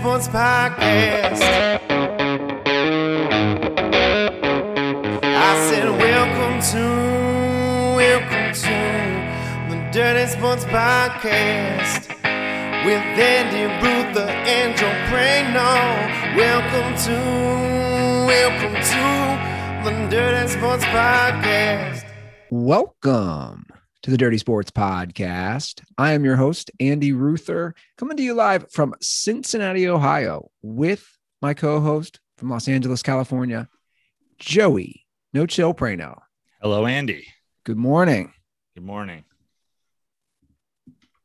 Sports Podcast. I said, Welcome to, welcome to the Dirty Sports Podcast with Andy Ruther and Joe Prano. Welcome to, welcome to the Dirty Sports Podcast. Welcome to the Dirty Sports Podcast. I am your host, Andy Ruther, coming to you live from Cincinnati, Ohio, with my co host from Los Angeles, California, Joey No Chill Prano. Hello, Andy. Good morning. Good morning.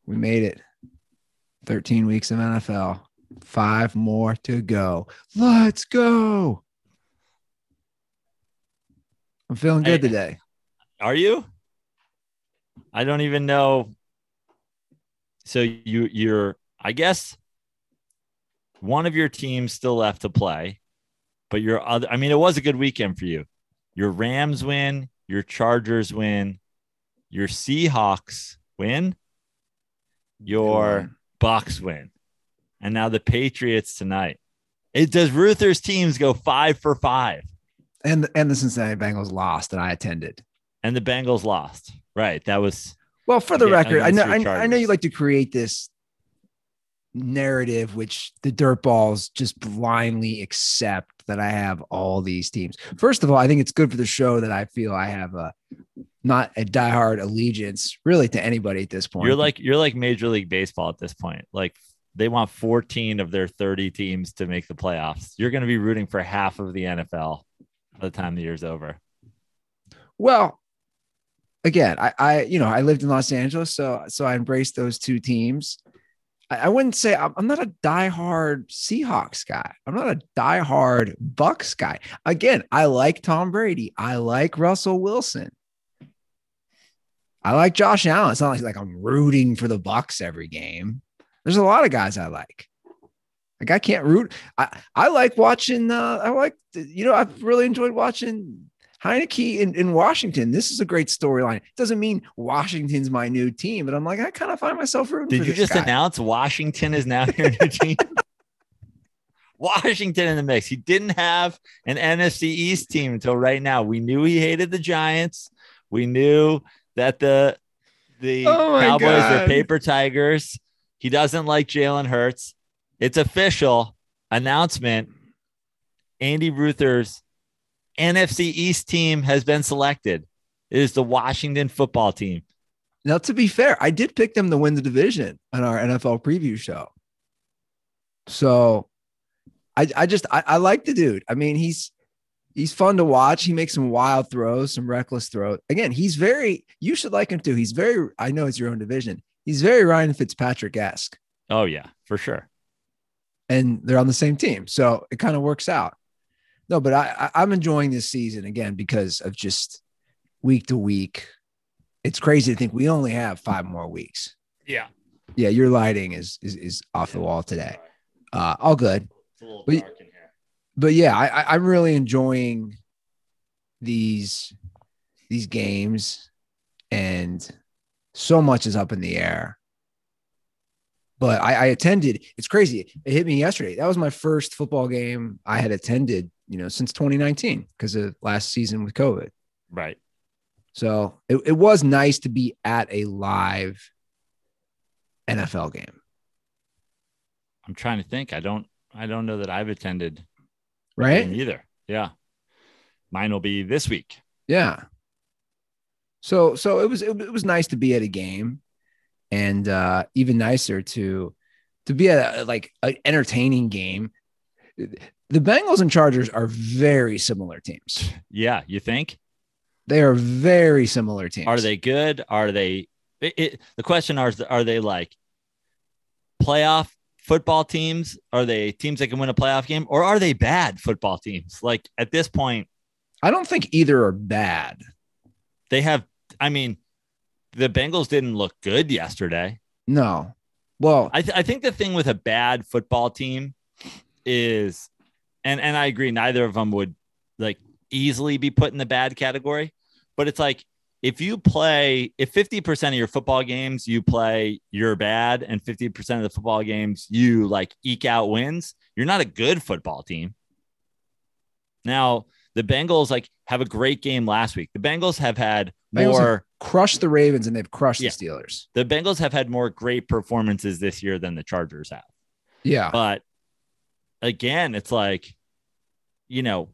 We made it 13 weeks of NFL, five more to go. Let's go. I'm feeling good Hey. today. Are you? I don't even know. So you you're I guess one of your teams still left to play, but your other I mean it was a good weekend for you. Your Rams win, your Chargers win, your Seahawks win, your. Bucks win. And now the Patriots tonight. It does Ruther's teams go 5 for 5 And, and the Cincinnati Bengals lost, and I attended. and the Bengals lost. Right. That was Well, for the Yeah, record, I know I, I know you like to create this narrative, which the dirtballs just blindly accept that I have all these teams. First of all, I think it's good for the show that I feel I have a not a diehard allegiance really to anybody at this point. You're like you're like Major League Baseball at this point. Like they want 14 of their 30 teams to make the playoffs. You're going to be rooting for half of the NFL by the time the year's over. well, again, I, I you know I lived in Los Angeles, so so I embraced those two teams. I, I wouldn't say I'm, I'm not a diehard Seahawks guy. I'm not a diehard Bucks guy. Again, I like Tom Brady. I like Russell Wilson. I like Josh Allen. It's not like, like I'm rooting for the Bucks every game. There's a lot of guys I like. Like I can't root. I, I like watching. Uh, I like you know I've really enjoyed watching Heinicke in, in Washington. This is a great storyline. It doesn't mean Washington's my new team, but I'm like I kind of find myself rooting. Did for you just guy. announce Washington is now your new team? Washington in the mix. He didn't have an NFC East team until right now. We knew he hated the Giants. We knew that the the Oh Cowboys were paper tigers. He doesn't like Jalen Hurts. It's official announcement. Andy Ruther's NFC East team has been selected. It is the Washington football team. Now, to be fair, I did pick them to win the division on our NFL preview show. So I, I just I, I like the dude. I mean, he's he's fun to watch. He makes some wild throws, some reckless throws. Again, he's very you should like him too. He's very, I know it's your own division. He's very Ryan Fitzpatrick-esque. Oh yeah, for sure. and they're on the same team. So it kind of works out. No, but I, I I'm enjoying this season again because of just week to week. It's crazy to think we only have five more weeks. Yeah. Yeah, your lighting is is, is off the wall today. Uh, all good, It's a little But- dark in here. but yeah, I, I I'm really enjoying these these games, and so much is up in the air. But I, I attended. It's crazy. It hit me yesterday. That was my first football game I had attended, you know, since 2019 because of last season with COVID. Right. So it, it was nice to be at a live NFL game, I'm trying to think. I don't I don't know that I've attended right? either. Yeah. Mine will be this week. Yeah. So so it was it, it was nice to be at a game, and uh, even nicer to to be at a, like an entertaining game. The Bengals and Chargers are very similar teams. Yeah, you think? They are very similar teams. Are they good? Are they it, it, the question are are they like playoff football teams? Are they teams that can win a playoff game or are they bad football teams? Like at this point I don't think either are bad. they have I mean the Bengals didn't look good yesterday. No. Well, I, th- I think the thing with a bad football team is, and and I agree, neither of them would like easily be put in the bad category. But it's like if you play if 50% of your football games you play you're bad and 50% of the football games you like eke out wins, you're not a good football team. Now, the Bengals like have a great game last week. The Bengals have had Bengals more crushed the Ravens and they've crushed Yeah. the Steelers. the Bengals have had more great performances this year than the Chargers have. Yeah. But again, it's like, you know,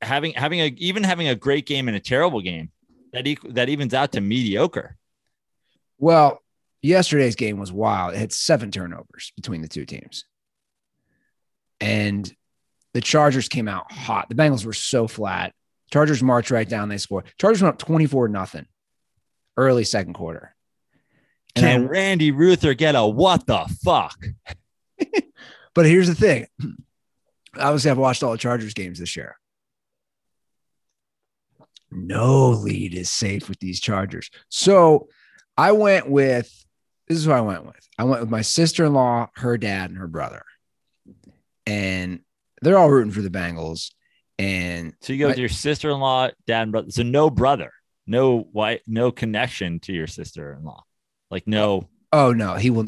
having having a even having a great game and a terrible game that equ- that evens out to mediocre. Well, yesterday's game was wild. It had seven turnovers between the two teams. And the Chargers came out hot. The Bengals were so flat. Chargers marched right down. They scored. Chargers went up 24 nothing early second quarter. And Can then- Randy Ruther get a what the fuck? but here's the thing. Obviously, I've watched all the Chargers games this year. No lead is safe with these Chargers. So I went with this is who I went with. I went with my sister in law, her dad, and her brother. And they're all rooting for the Bengals. And So you go with your sister-in-law, dad, and brother. So no brother, no white, no connection to your sister-in-law. Like no, oh no, he will.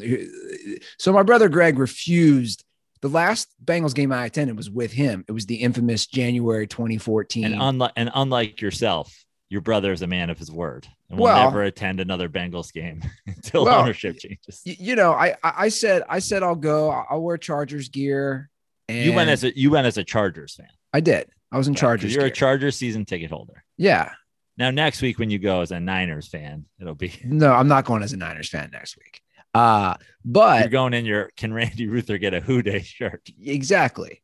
So my brother Greg refused. The last Bengals game I attended was with him. It was the infamous January 2014. and unlike and unlike yourself, your brother is a man of his word and will Well- never attend another Bengals game until Well, ownership changes. You know, I I said I said I'll go. I'll wear Chargers gear. And You went as a you went as a Chargers fan. I did. I was in Chargers. You're a. Chargers season ticket holder. yeah. Now next week when you go as a Niners fan, it'll be No, I'm not going as a Niners fan next week. Uh, but you're going in your can Randy Ruther get a Who Dey shirt? exactly.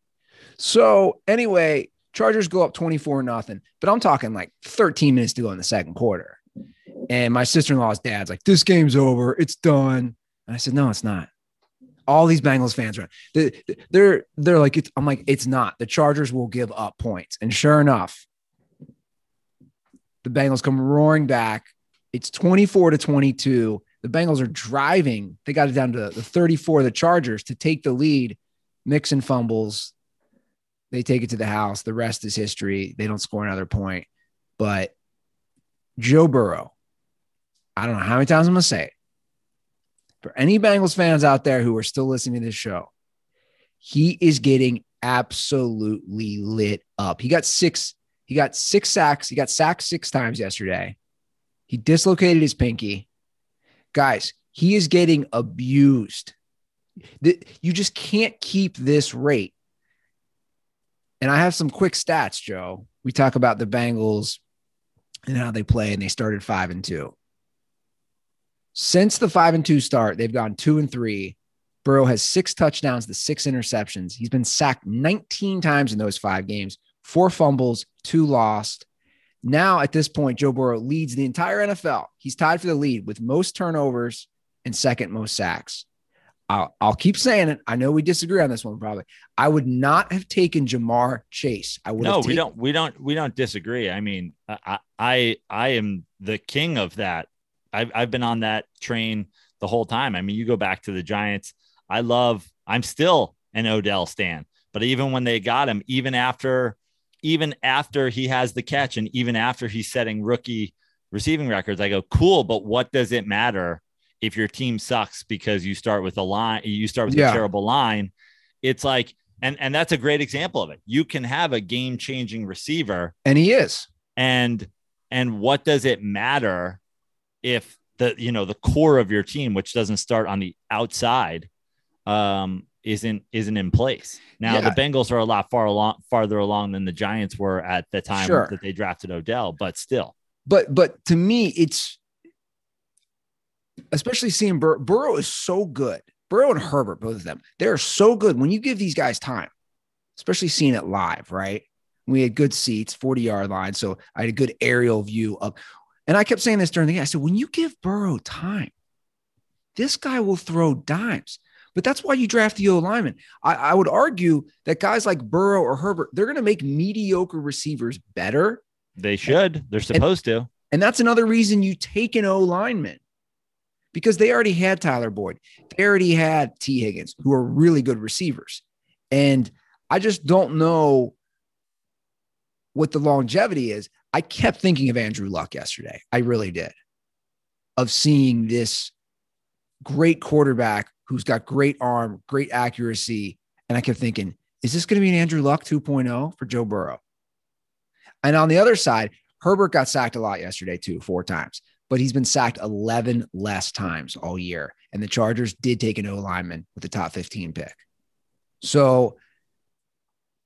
So anyway, Chargers go up 24 nothing, but I'm talking like 13 minutes to go in the second quarter. And my sister-in-law's dad's like, this game's over. It's done. And I said, no, it's not. All these Bengals fans are they- they're they're like it's, I'm like it's not. The Chargers will give up points, and sure enough, the Bengals come roaring back. It's 24 to 22. The Bengals are driving. They got it down to the 34 of the Chargers to take the lead. Mixon fumbles. They take it to the house. The rest is history. They don't score another point. But Joe Burrow, I don't know how many times I'm going to say it. For any Bengals fans out there who are still listening to this show, he is getting absolutely lit up. He got six, he got six sacks. He got sacked six times yesterday. He dislocated his pinky. Guys, he is getting abused. You just can't keep this rate. And I have some quick stats, Joe. We talk about the Bengals and how they play, and they started five and two. Since the five and two start, they've gone two and three. Burrow has six touchdowns the six interceptions. He's been sacked 19 times in those five games, four fumbles, two lost. Now, at this point, Joe Burrow leads the entire NFL. He's tied for the lead with most turnovers and second most sacks. I'll, I'll keep saying it. I know we disagree on this one, probably. I would not have taken Ja'Marr Chase. I would No, have we don't we don't we don't disagree. I mean, I I I am the king of that. I've I've been on that train the whole time. I mean, you go back to the Giants. I love. I'm still an Odell stan, but even when they got him, even after even after he has the catch, and even after he's setting rookie receiving records, I go cool. But what does it matter if your team sucks because you start with a line? You start with Yeah. a terrible line. It's like and and that's a great example of it. You can have a game changing receiver, And he is. and and what does it matter if the you know the core of your team, which doesn't start on the outside, um, isn't isn't in place. Now Yeah. the Bengals are a lot far along farther along than the Giants were at the time Sure. that they drafted Odell, but still, But but to me, it's especially seeing Bur- Burrow is so good. Burrow and Herbert, both of them, they're so good when you give these guys time, especially seeing it live, right? We had good seats, 40 yard line. So I had a good aerial view of, and I kept saying this during the game. I said, when you give Burrow time, this guy will throw dimes. But that's why you draft the O lineman. I, I would argue that guys like Burrow or Herbert, they're going to make mediocre receivers better they should. They're supposed to. and that's another reason you take an O lineman because they already had Tyler Boyd. They already had Tee Higgins, who are really good receivers. And I just don't know what the longevity is. I kept thinking of Andrew Luck yesterday. I really did. Of seeing this great quarterback who's got great arm, great accuracy. And I kept thinking, is this going to be an Andrew Luck 2.0 for Joe Burrow? And on the other side, Herbert got sacked a lot yesterday, too, four times, but he's been sacked 11 less times all year. And the Chargers did take an O lineman with the top 15 pick. So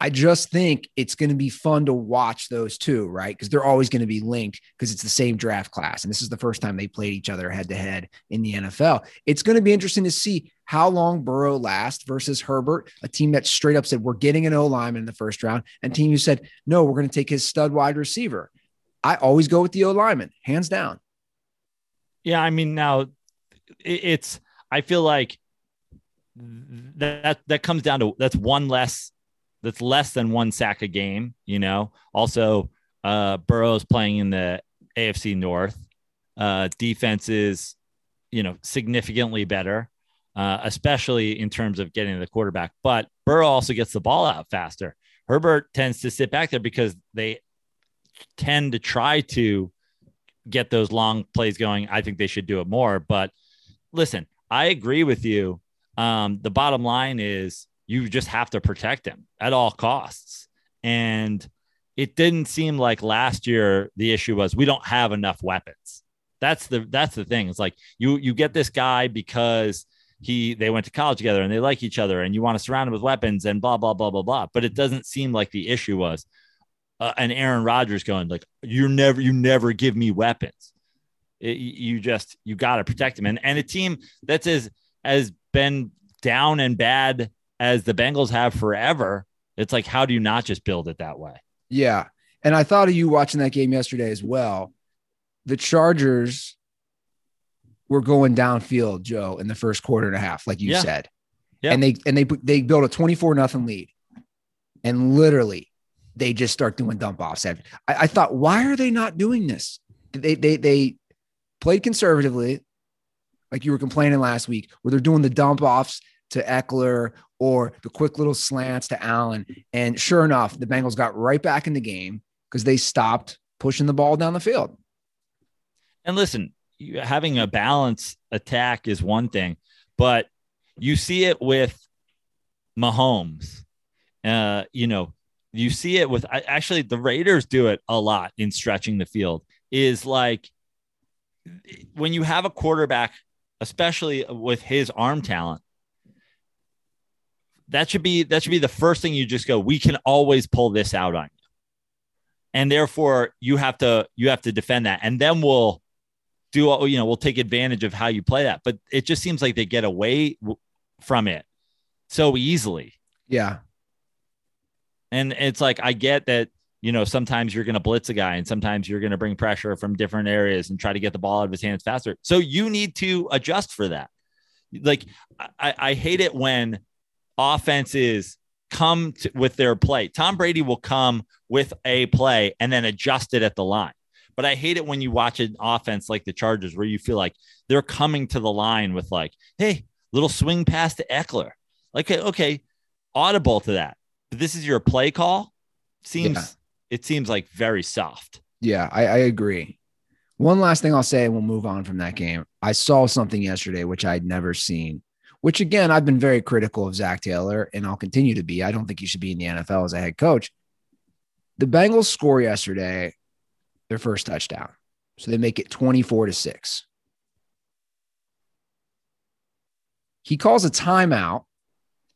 I just think it's going to be fun to watch those two, right? Because they're always going to be linked because it's the same draft class. And this is the first time they played each other head to head in the NFL. It's going to be interesting to see how long Burrow lasts versus Herbert, a team that straight up said, We're getting an O lineman in the first round, and team who said, No, we're going to take his stud wide receiver. I always go with the O lineman, hands down. Yeah. I mean, now it's, I feel like that that comes down to that's one less that's less than one sack a game, you know. Also, uh Burrow's playing in the AFC North. Uh defense is, you know, significantly better, uh, especially in terms of getting the quarterback. But Burrow also gets the ball out faster. Herbert tends to sit back there because they tend to try to get those long plays going. I think they should do it more. But listen, I agree with you. Um, the bottom line is you just have to protect him at all costs. And it didn't seem like last year the issue was we don't have enough weapons. That's the that's the thing. It's like you you get this guy because he they went to college together and they like each other and you want to surround him with weapons and blah blah blah blah blah. But it doesn't seem like the issue was uh, an Aaron Rodgers going like you never you never give me weapons. It, you just you got to protect him and and a team that's as as been down and bad as the Bengals have forever, it's like, how do you not just build it that way? Yeah. And I thought of you watching that game yesterday as well. The Chargers were going downfield, Joe, in the first quarter and a half, like you yeah. said. Yeah. And they and they they built a 24 nothing lead. And literally they just start doing dump offs. I, I thought, why are they not doing this? They they they played conservatively, like you were complaining last week, where they're doing the dump offs to Ekeler or the quick little slants to Allen. And sure enough, the Bengals got right back in the game because they stopped pushing the ball down the field. And listen, having a balanced attack is one thing, but you see it with Mahomes. Uh, you know, you see it with actually the Raiders do it a lot in stretching the field. Is like when you have a quarterback, especially with his arm talent, that should be that should be the first thing you just go we can always pull this out on you. And therefore you have to you have to defend that. And then we'll do you know we'll take advantage of how you play that. But it just seems like they get away from it so easily. Yeah. And it's like i get that you know sometimes you're going to blitz a guy and sometimes you're going to bring pressure from different areas and try to get the ball out of his hands faster. So you need to adjust for that. Like i, I hate it when offenses come to, with their play. Tom Brady will come with a play and then adjust it at the line. But I hate it when you watch an offense like the Chargers where you feel like they're coming to the line with like, hey, little swing pass to Ekeler. Like, okay, audible to that. But this is your play call. Seems yeah. it seems like very soft. Yeah, I, I agree. One last thing I'll say, and we'll move on from that game. I saw something yesterday which I'd never seen which again, I've been very critical of Zac Taylor and I'll continue to be. I don't think he should be in the NFL as a head coach. The Bengals score yesterday their first touchdown. So they make it 24 to 6. He calls a timeout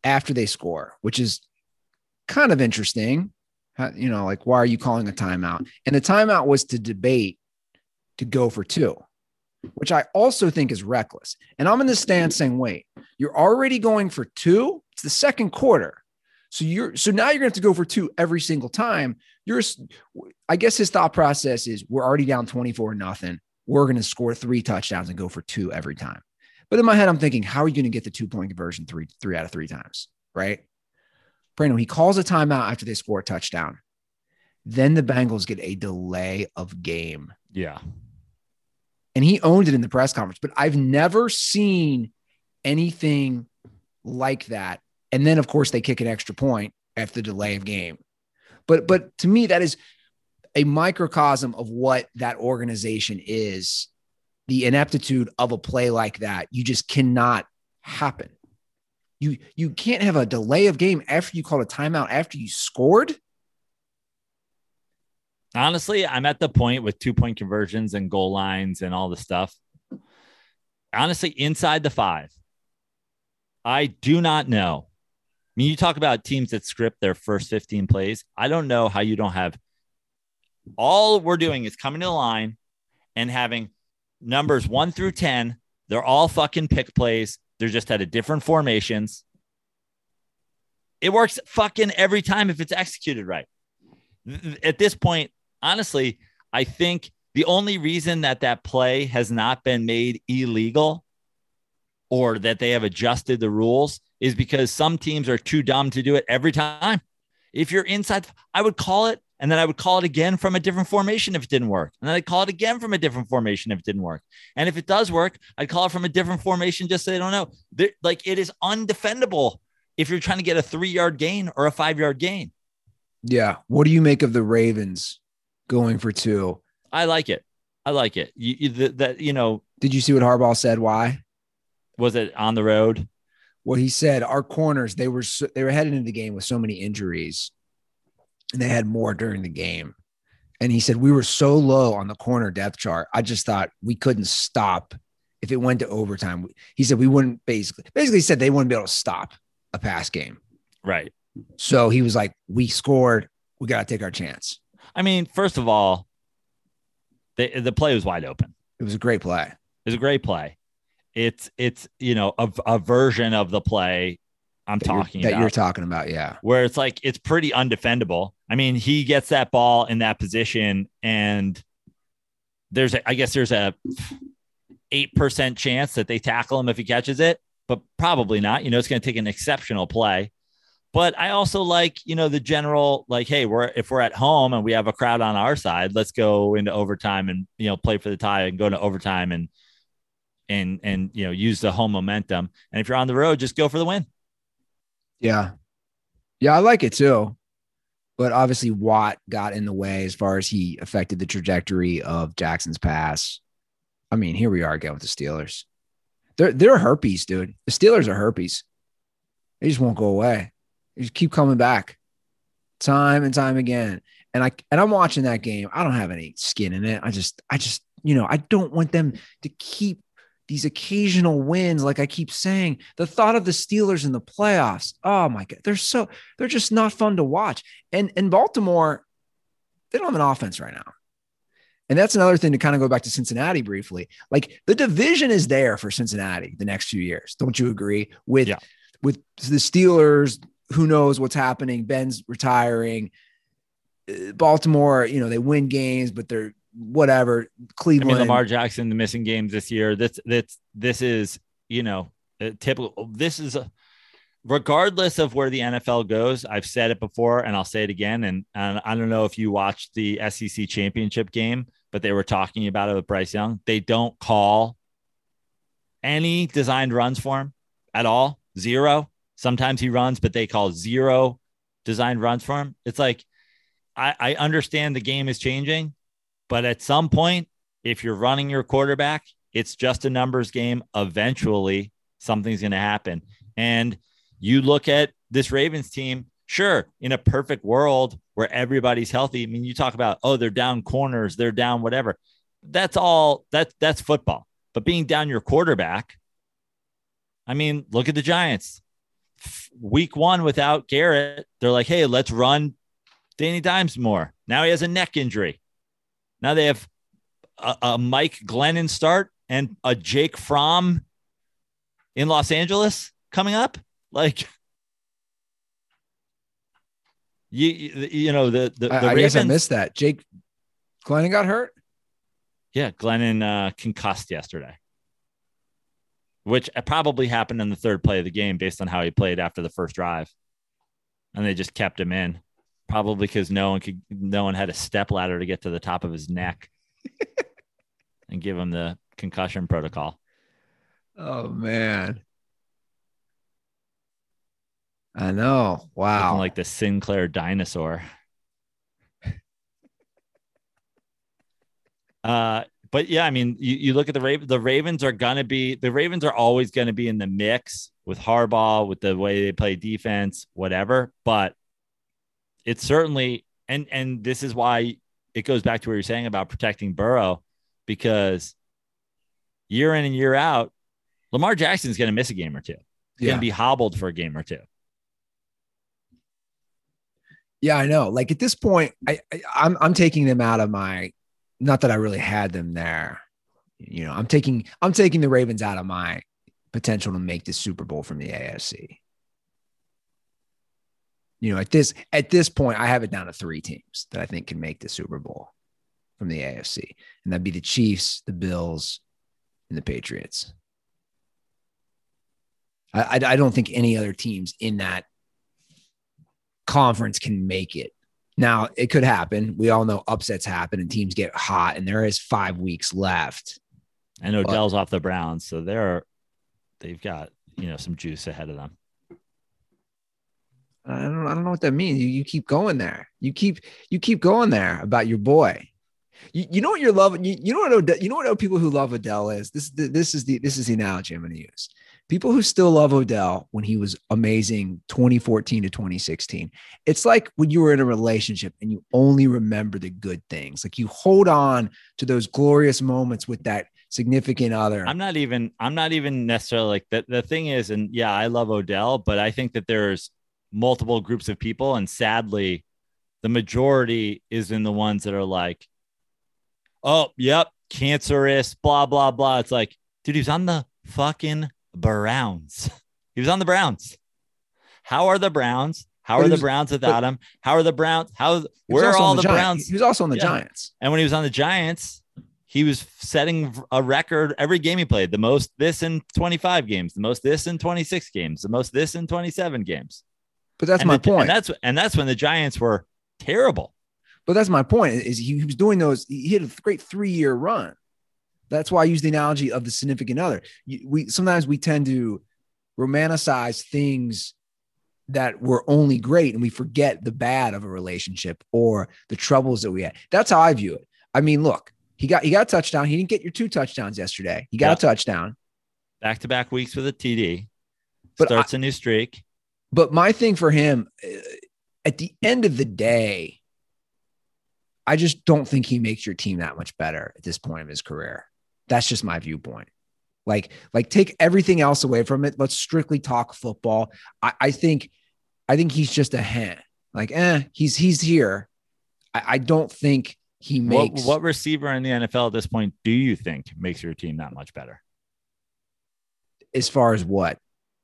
after they score, which is kind of interesting. You know, like, why are you calling a timeout? And the timeout was to debate to go for two which I also think is reckless. And I'm in the stand saying, wait, you're already going for two. It's the second quarter. So you're so now you're going to have to go for two every single time. You're I guess his thought process is we're already down 24 nothing. We're going to score three touchdowns and go for two every time. But in my head, I'm thinking, how are you going to get the two point conversion three, three out of three times? Right. Brandon, he calls a timeout after they score a touchdown. Then the Bengals get a delay of game. Yeah and he owned it in the press conference. But I've never seen anything like that. And then, of course, they kick an extra point after the delay of game. But but to me, that is a microcosm of what that organization is. The ineptitude of a play like that, you just cannot happen. You you can't have a delay of game after you called a timeout after you scored. Honestly, I'm at the point with two point conversions and goal lines and all the stuff. Honestly, inside the five, I do not know. I mean, you talk about teams that script their first 15 plays. I don't know how you don't have all we're doing is coming to the line and having numbers one through 10. They're all fucking pick plays. They're just at a different formations. It works fucking every time if it's executed right. At this point, honestly, I think the only reason that that play has not been made illegal or that they have adjusted the rules is because some teams are too dumb to do it every time. If you're inside, I would call it and then I would call it again from a different formation if it didn't work. And then I'd call it again from a different formation if it didn't work. And if it does work, I'd call it from a different formation just so they don't know. They're, like it is undefendable if you're trying to get a three yard gain or a five yard gain. Yeah. What do you make of the Ravens going for two? I like it. I like it. You, you that you know. Did you see what Harbaugh said? Why? Was it on the road? Well, he said our corners they were so, they were heading into the game with so many injuries and they had more during the game. And he said, We were so low on the corner depth chart. I just thought we couldn't stop if it went to overtime. He said, We wouldn't basically, basically said they wouldn't be able to stop a pass game. Right. So he was like, We scored. We got to take our chance. I mean, first of all, the, the play was wide open. It was a great play. It was a great play. It's, it's, you know, a, a version of the play I'm that talking you're, about. that you're talking about. Yeah. Where it's like, it's pretty undefendable. I mean, he gets that ball in that position, and there's, a, I guess, there's a eight percent chance that they tackle him if he catches it, but probably not. You know, it's going to take an exceptional play. But I also like, you know, the general like, hey, we're if we're at home and we have a crowd on our side, let's go into overtime and you know play for the tie and go into overtime and and and you know use the home momentum. And if you're on the road, just go for the win. Yeah. Yeah, I like it too but obviously Watt got in the way as far as he affected the trajectory of Jackson's pass. I mean, here we are again with the Steelers. They're they're herpes, dude. The Steelers are herpes. They just won't go away. They just keep coming back, time and time again. And I and I'm watching that game. I don't have any skin in it. I just I just you know I don't want them to keep these occasional wins, like I keep saying, the thought of the Steelers in the playoffs. Oh my God. They're so, they're just not fun to watch. And in Baltimore, they don't have an offense right now. And that's another thing to kind of go back to Cincinnati briefly. Like the division is there for Cincinnati the next few years. Don't you agree? With yeah. with the Steelers, who knows what's happening? Ben's retiring. Uh, Baltimore, you know, they win games, but they're whatever. Cleveland. I mean, Lamar Jackson, the missing games this year. This this this is you know typical. This is a regardless of where the NFL goes. I've said it before, and I'll say it again. And, and I don't know if you watched the SEC championship game, but they were talking about it with Bryce Young. They don't call any designed runs for him at all. Zero. Sometimes he runs, but they call zero designed runs for him. It's like I, I understand the game is changing, but at some point, if you're running your quarterback, it's just a numbers game. Eventually, something's going to happen. And you look at this Ravens team, sure, in a perfect world where everybody's healthy. I mean, you talk about, oh, they're down corners, they're down whatever. That's all that that's football. But being down your quarterback, I mean, look at the Giants. Week one without Garrett, they're like, hey, let's run Danny Dimes more. Now he has a neck injury. Now they have a, a Mike Glennon start and a Jake Fromm in Los Angeles coming up. Like you, you know the the, the I, Ravens, guess I missed that. Jake Glennon got hurt. Yeah, Glennon uh, concussed yesterday, which probably happened in the third play of the game based on how he played after the first drive, and they just kept him in probably because no one could no one had a step ladder to get to the top of his neck and give him the concussion protocol. Oh man. I know. Wow. Looking like the sinclair dinosaur. Uh, but yeah, I mean, you, you look at the Ravens. The Ravens are gonna be the Ravens are always gonna be in the mix with Harbaugh, with the way they play defense, whatever. But it's certainly and and this is why it goes back to what you're saying about protecting Burrow, because year in and year out, Lamar Jackson's gonna miss a game or two. He's Yeah. gonna be hobbled for a game or two. Yeah, I know. Like at this point, I, I I'm I'm taking them out of my not that I really had them there. You know, I'm taking I'm taking the Ravens out of my potential to make the Super Bowl from the AFC. You know, at this at this point, I have it down to three teams that I think can make the Super Bowl from the AFC, and that'd be the Chiefs, the Bills, and the Patriots. I, I, I don't think any other teams in that conference can make it. Now, it could happen. We all know upsets happen and teams get hot, and there is five weeks left. And Odell's off the Browns, so they're they've got you know some juice ahead of them. I don't, I don't know what that means. You, you keep going there. You keep you keep going there about your boy. You, you know what you're loving. You, you know what Odell, you know what people who love Odell is. This this is the this is the analogy I'm going to use. People who still love Odell when he was amazing 2014 to 2016. It's like when you were in a relationship and you only remember the good things. Like you hold on to those glorious moments with that significant other. I'm not even I'm not even necessarily like the the thing is, and yeah, I love Odell, but I think that there's multiple groups of people, and sadly, the majority is in the ones that are like, oh, yep, cancerous, blah blah blah. It's like, dude, he's on the fucking Browns. he was on the Browns. How are the Browns? How are he the Browns without him? How are the Browns? How where are all the, Giants. Browns? He was also on the Yeah. Giants. And when he was on the Giants, he was setting a record every game he played. The most this in 25 games, the most this in 26 games, the most this in 27 games. But that's and my the- point. And that's and that's when the Giants were terrible. But that's my point. Is he, he was doing those? He had a great three year run. That's why I use the analogy of the significant other. We sometimes we tend to romanticize things that were only great, and we forget the bad of a relationship or the troubles that we had. That's how I view it. I mean, look, he got he got a touchdown. He didn't get your two touchdowns yesterday. He got Yeah. a touchdown. Back to back weeks with a TD. But Starts a new streak. But my thing for him, uh, at the end of the day, I just don't think he makes your team that much better at this point of his career. That's just my viewpoint. Like, like take everything else away from it. Let's strictly talk football. I, I think, I think he's just a hen. Like, eh, he's he's here. I, I don't think he What, makes what receiver in the NFL at this point do you think makes your team that much better? as far as what.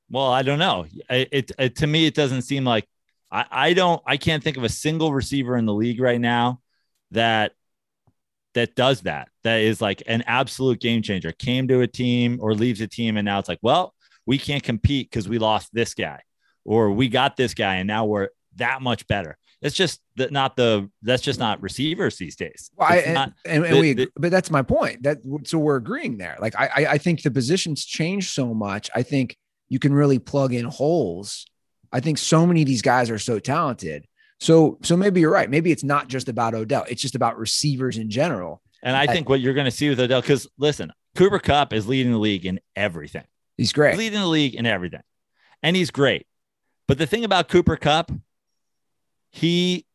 Well, I don't know. It, it, it- to me, it doesn't seem like I, I don't I can't think of a single receiver in the league right now that that does that. That is like an absolute game changer. Came to a team or leaves a team, and now it's like, well, we can't compete because we lost this guy, or we got this guy, and now we're that much better. It's just that not the that's just not receivers these days. Well, I, and, not- and, and the- we, the- but that's my point. That so we're agreeing there. Like I, I, I think the positions change so much. I think you can really plug in holes. I think so many of these guys are so talented. So, so maybe you're right. Maybe it's not just about Odell. It's just about receivers in general. and I think what you're going to see with Odell, because listen, Cooper Kupp is leading the league in everything. He's great. He's leading the league in everything, and he's great. But the thing about Cooper Kupp, he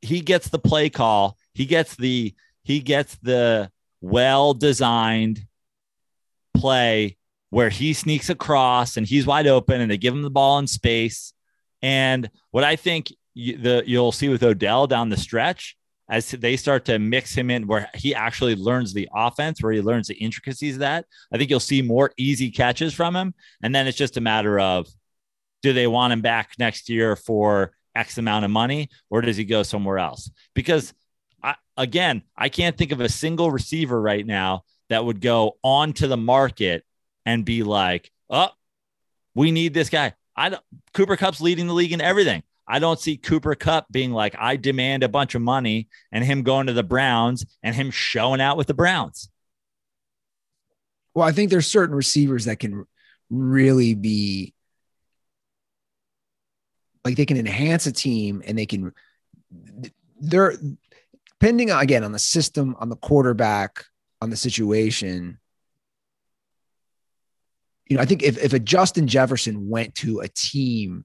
he gets the play call. He gets the he gets the well designed play where he sneaks across and he's wide open, and they give him the ball in space. And what I think you, the you'll see with Odell down the stretch as they start to mix him in where he actually learns the offense, where he learns the intricacies of that. I think you'll see more easy catches from him. And then it's just a matter of do they want him back next year for X amount of money or does he go somewhere else? Because I, again, I can't think of a single receiver right now that would go onto the market and be like, oh, we need this guy. I don't, Cooper Kupp's leading the league in everything. I don't see Cooper Kupp being like, I demand a bunch of money and him going to the Browns and him showing out with the Browns. Well, I think there's certain receivers that can really be like they can enhance a team and they can they're depending again on the system, on the quarterback, on the situation. You know, I think if if a Justin Jefferson went to a team,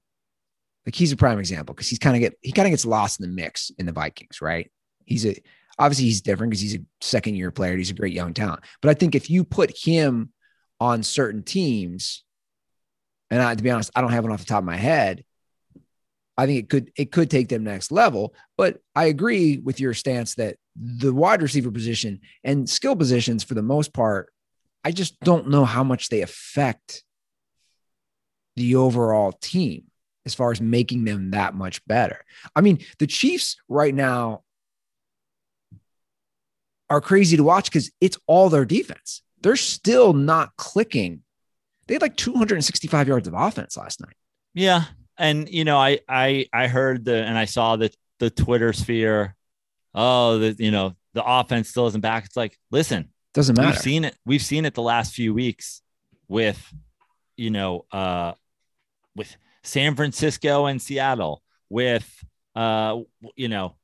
like he's a prime example because he's kind of get he kind of gets lost in the mix in the Vikings, right? He's a obviously he's different because he's a second year player. He's a great young talent. But I think if you put him on certain teams, and I, to be honest, I don't have one off the top of my head. I think it could it could take them next level. But I agree with your stance that the wide receiver position and skill positions for the most part, I just don't know how much they affect the overall team as far as making them that much better. I mean, the Chiefs right now are crazy to watch because it's all their defense. They're still not clicking. They had like 265 yards of offense last night. Yeah, and you know, I I I heard the and I saw the the Twitter sphere. Oh, the you know the offense still isn't back. It's like, listen, doesn't matter. We've seen it. We've seen it the last few weeks with, you know, uh, with San Francisco and Seattle, with uh, you know,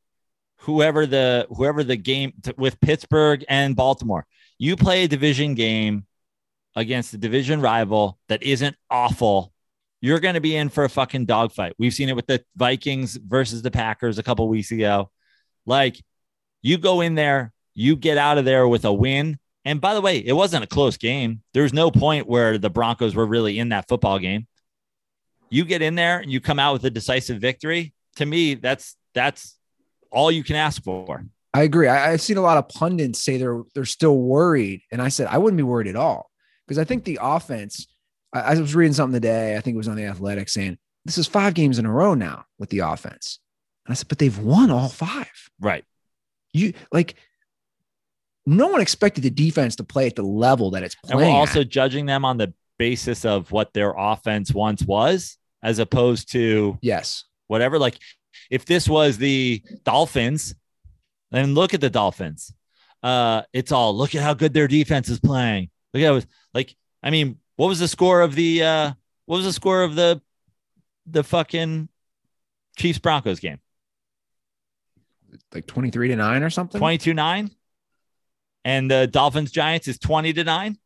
whoever the whoever the game with Pittsburgh and Baltimore. You play a division game against a division rival that isn't awful you're going to be in for a fucking dogfight. We've seen it with the Vikings versus the Packers a couple weeks ago. Like you go in there, you get out of there with a win. And by the way, it wasn't a close game. There's no point where the Broncos were really in that football game. You get in there and you come out with a decisive victory. To me, that's that's all you can ask for. I agree. I, have seen a lot of pundits say they're they're still worried, and I said I wouldn't be worried at all because I think the offense I, I was reading something today. I think it was on the Athletic saying this is five games in a row now with the offense. And I said, but they've won all five. Right. You like no one expected the defense to play at the level that it's playing. And we're also at. judging them on the basis of what their offense once was, as opposed to yes, whatever. Like if this was the Dolphins, then look at the Dolphins. Uh, it's all look at how good their defense is playing. Look at was like, I mean, what was the score of the uh what was the score of the the fucking Chiefs Broncos game? Like 23 to 9 or something? 22 9. And the Dolphins Giants is 20 to 9.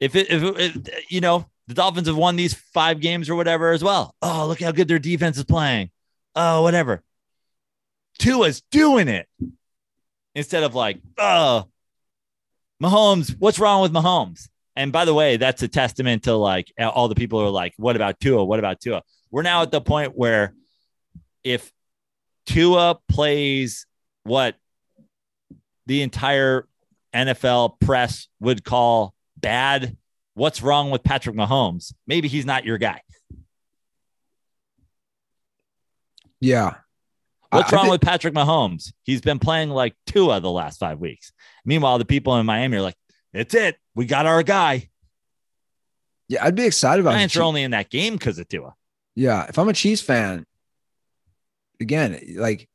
If it, if it, you know, the Dolphins have won these five games or whatever as well. Oh, look how good their defense is playing. Oh, whatever. Tua's doing it instead of like, oh, Mahomes, what's wrong with Mahomes? And by the way, that's a testament to like all the people who are like, what about Tua? What about Tua? We're now at the point where if Tua plays what the entire NFL press would call bad, what's wrong with Patrick Mahomes? Maybe he's not your guy. Yeah. What's I, wrong I think- with Patrick Mahomes? He's been playing like Tua the last five weeks. Meanwhile, the people in Miami are like, it's it. We got our guy. Yeah, I'd be excited about Giants are only in that game because of Tua. Yeah, if I'm a Chiefs fan, again, like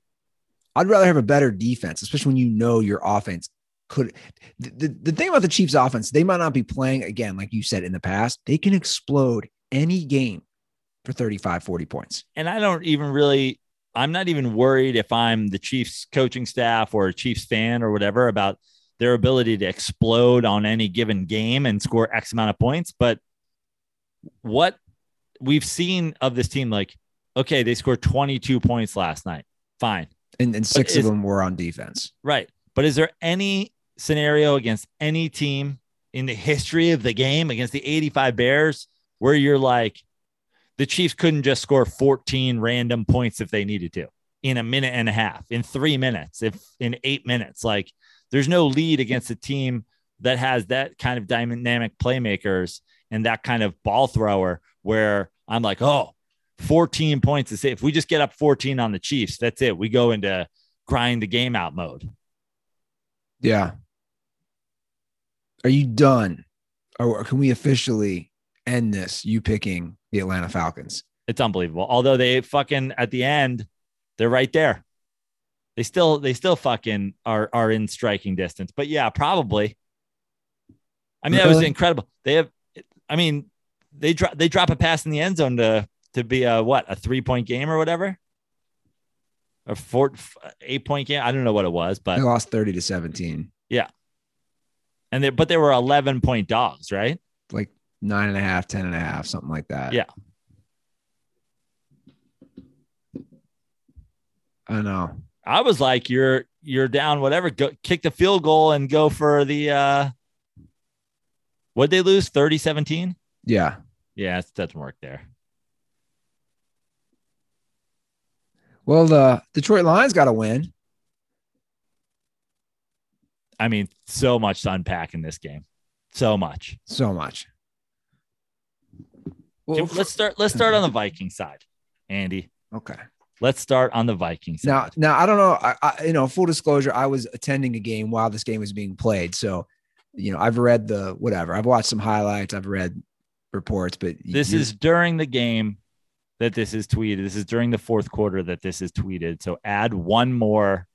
I'd rather have a better defense, especially when you know your offense could. The, the, the thing about the Chiefs' offense, they might not be playing again, like you said in the past. They can explode any game for 35, 40 points. And I don't even really, I'm not even worried if I'm the Chiefs coaching staff or a Chiefs fan or whatever about their ability to explode on any given game and score X amount of points. But what we've seen of this team, like, okay, they scored 22 points last night. Fine. And, and six is, of them were on defense. Right. But is there any scenario against any team in the history of the game against the 85 Bears where you're like, the Chiefs couldn't just score 14 random points if they needed to in a minute and a half, in three minutes, if in eight minutes? Like, there's no lead against a team that has that kind of dynamic playmakers and that kind of ball thrower where I'm like, oh, 14 points to say if we just get up 14 on the Chiefs, that's it. We go into grind the game out mode. Yeah. Are you done? Or can we officially end this? You picking the Atlanta Falcons? It's unbelievable. Although they fucking at the end, they're right there. They still they still fucking are are in striking distance. But yeah, probably. I mean, really? that was incredible. They have I mean, they drop they drop a pass in the end zone to to be a what, a three point game or whatever. a four, eight point game. I don't know what it was, but They lost 30 to 17, Yeah, and they, but they were 11 point dogs, right? like nine and a half, 10 and a half, something like that. Yeah. I know. I was like, you're you're down, whatever. Go kick the field goal and go for the uh what'd they lose? 30 17? Yeah. Yeah, it doesn't work there. Well, the Detroit Lions got to win. I mean, so much to unpack in this game. So much. So much. Well, let's start let's start on the Viking side, Andy. okay. Let's start on the Viking side. Now, now I don't know. I, I, you know, full disclosure, I was attending a game while this game was being played. So, you know, I've read the whatever. I've watched some highlights. I've read reports, but this you're- is during the game that this is tweeted. This is during the fourth quarter that this is tweeted. So add one more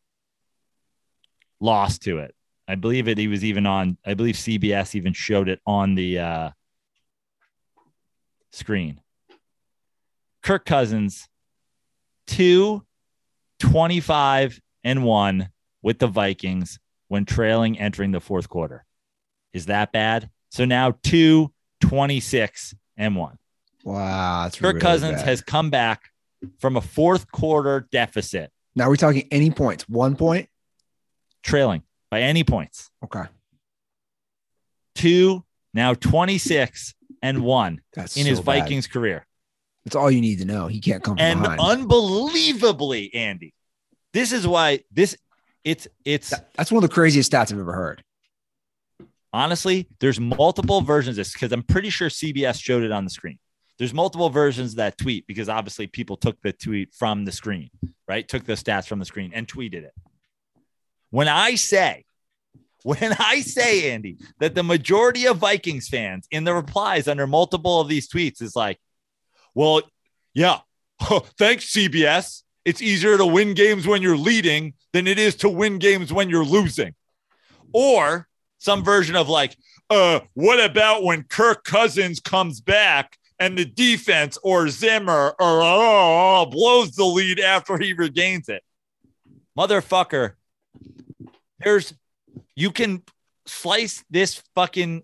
loss to it. I believe it. He was even on. I believe CBS even showed it on the uh, screen. Kirk Cousins, two, 25 and one with the Vikings when trailing entering the fourth quarter. Is that bad? So now two, 26 and one. Wow. That's Kirk really Cousins bad. has come back from a fourth quarter deficit, Now we're talking any points. One point. trailing by any points. Okay. Two, now 26 and one That's in his so bad. Vikings career. That's all you need to know. He can't come And behind. unbelievably, Andy, this is why this it's it's that's one of the craziest stats I've ever heard. honestly, there's multiple versions of this because I'm pretty sure CBS showed it on the screen. There's multiple versions of that tweet because obviously people took the tweet from the screen, right? Took the stats from the screen and tweeted it. When I say, when I say, Andy, that the majority of Vikings fans in the replies under multiple of these tweets is like, well, yeah, thanks, CBS. It's easier to win games when you're leading than it is to win games when you're losing. Or some version of like, uh, what about when Kirk Cousins comes back and the defense or Zimmer or oh, blows the lead after he regains it? Motherfucker, there's you can slice this fucking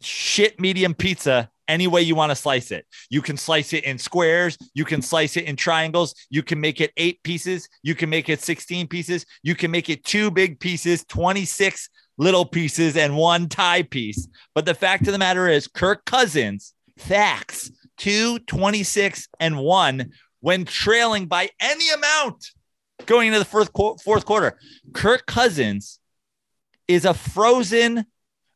shit medium pizza any way you want to slice it. You can slice it in squares, you can slice it in triangles, you can make it eight pieces, you can make it 16 pieces, you can make it two big pieces, 26 little pieces, and one tie piece. But the fact of the matter is, Kirk Cousins, facts, two, 26, and one when trailing by any amount going into the fourth, fourth quarter. Kirk Cousins is a frozen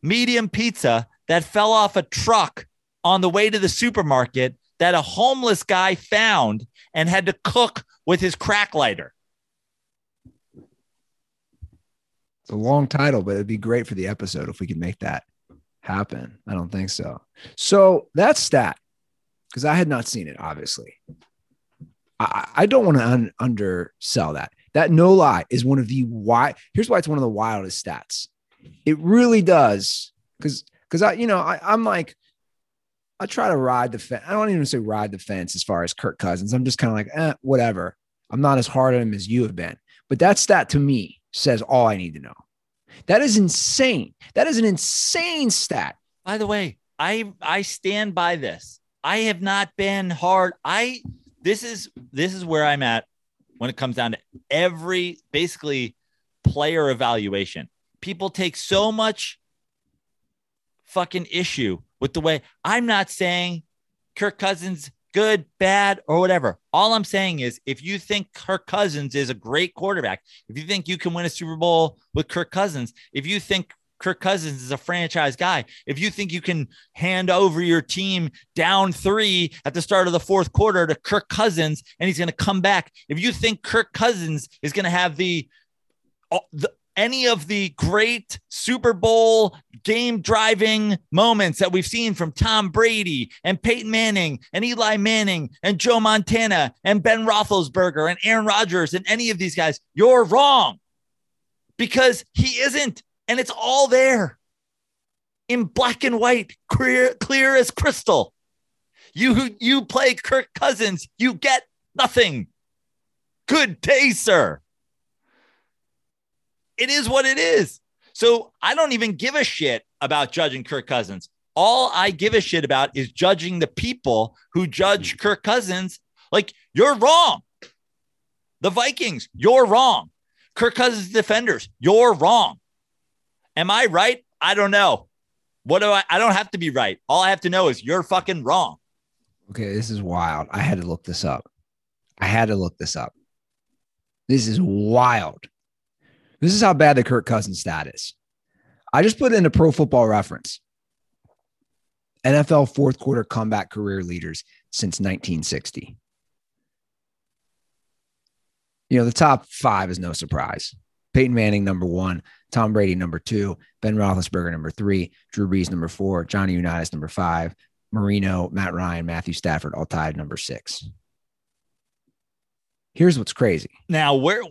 medium pizza that fell off a truck on the way to the supermarket that a homeless guy found and had to cook with his crack lighter. It's a long title, but it'd be great for the episode if we could make that happen. I don't think so. So that's stat because I had not seen it, obviously. I, I don't want to un- undersell that. That no lie is one of the why. Here's why it's one of the wildest stats. It really does because because I you know I, I'm like I try to ride the fence. I don't even say ride the fence as far as Kirk Cousins. I'm just kind of like eh, whatever. I'm not as hard on him as you have been. But that stat to me says all I need to know. That is insane. That is an insane stat. By the way, I I stand by this. I have not been hard. I this is this is where I'm at when it comes down to every basically player evaluation. People take so much fucking issue with the way I'm not saying Kirk Cousins good, bad, or whatever. All I'm saying is if you think Kirk Cousins is a great quarterback, if you think you can win a Super Bowl with Kirk Cousins, if you think Kirk Cousins is a franchise guy, if you think you can hand over your team down three at the start of the fourth quarter to Kirk Cousins and he's going to come back, if you think Kirk Cousins is going to have the, uh, the any of the great Super Bowl game driving moments that we've seen from Tom Brady and Peyton Manning and Eli Manning and Joe Montana and Ben Roethlisberger and Aaron Rodgers and any of these guys, you're wrong because he isn't. And it's all there in black and white, clear, clear as crystal. You you play Kirk Cousins, you get nothing. Good day, sir. It is what it is. So I don't even give a shit about judging Kirk Cousins. All I give a shit about is judging the people who judge hmm. Kirk Cousins. Like, you're wrong. The Vikings, you're wrong. Kirk Cousins defenders, you're wrong. Am I right? I don't know. What do I? I don't have to be right. All I have to know is you're fucking wrong. Okay, this is wild. I had to look this up. I had to look this up. This is wild. This is how bad the Kirk Cousins stat is. I just put in a pro football reference. NFL fourth quarter comeback career leaders since 1960. You know, the top five is no surprise. Peyton Manning, number one. Tom Brady, number two. Ben Roethlisberger, number three. Drew Brees, number four. Johnny Unitas, number five. Marino, Matt Ryan, Matthew Stafford, all tied number six. Here's what's crazy. Now, where,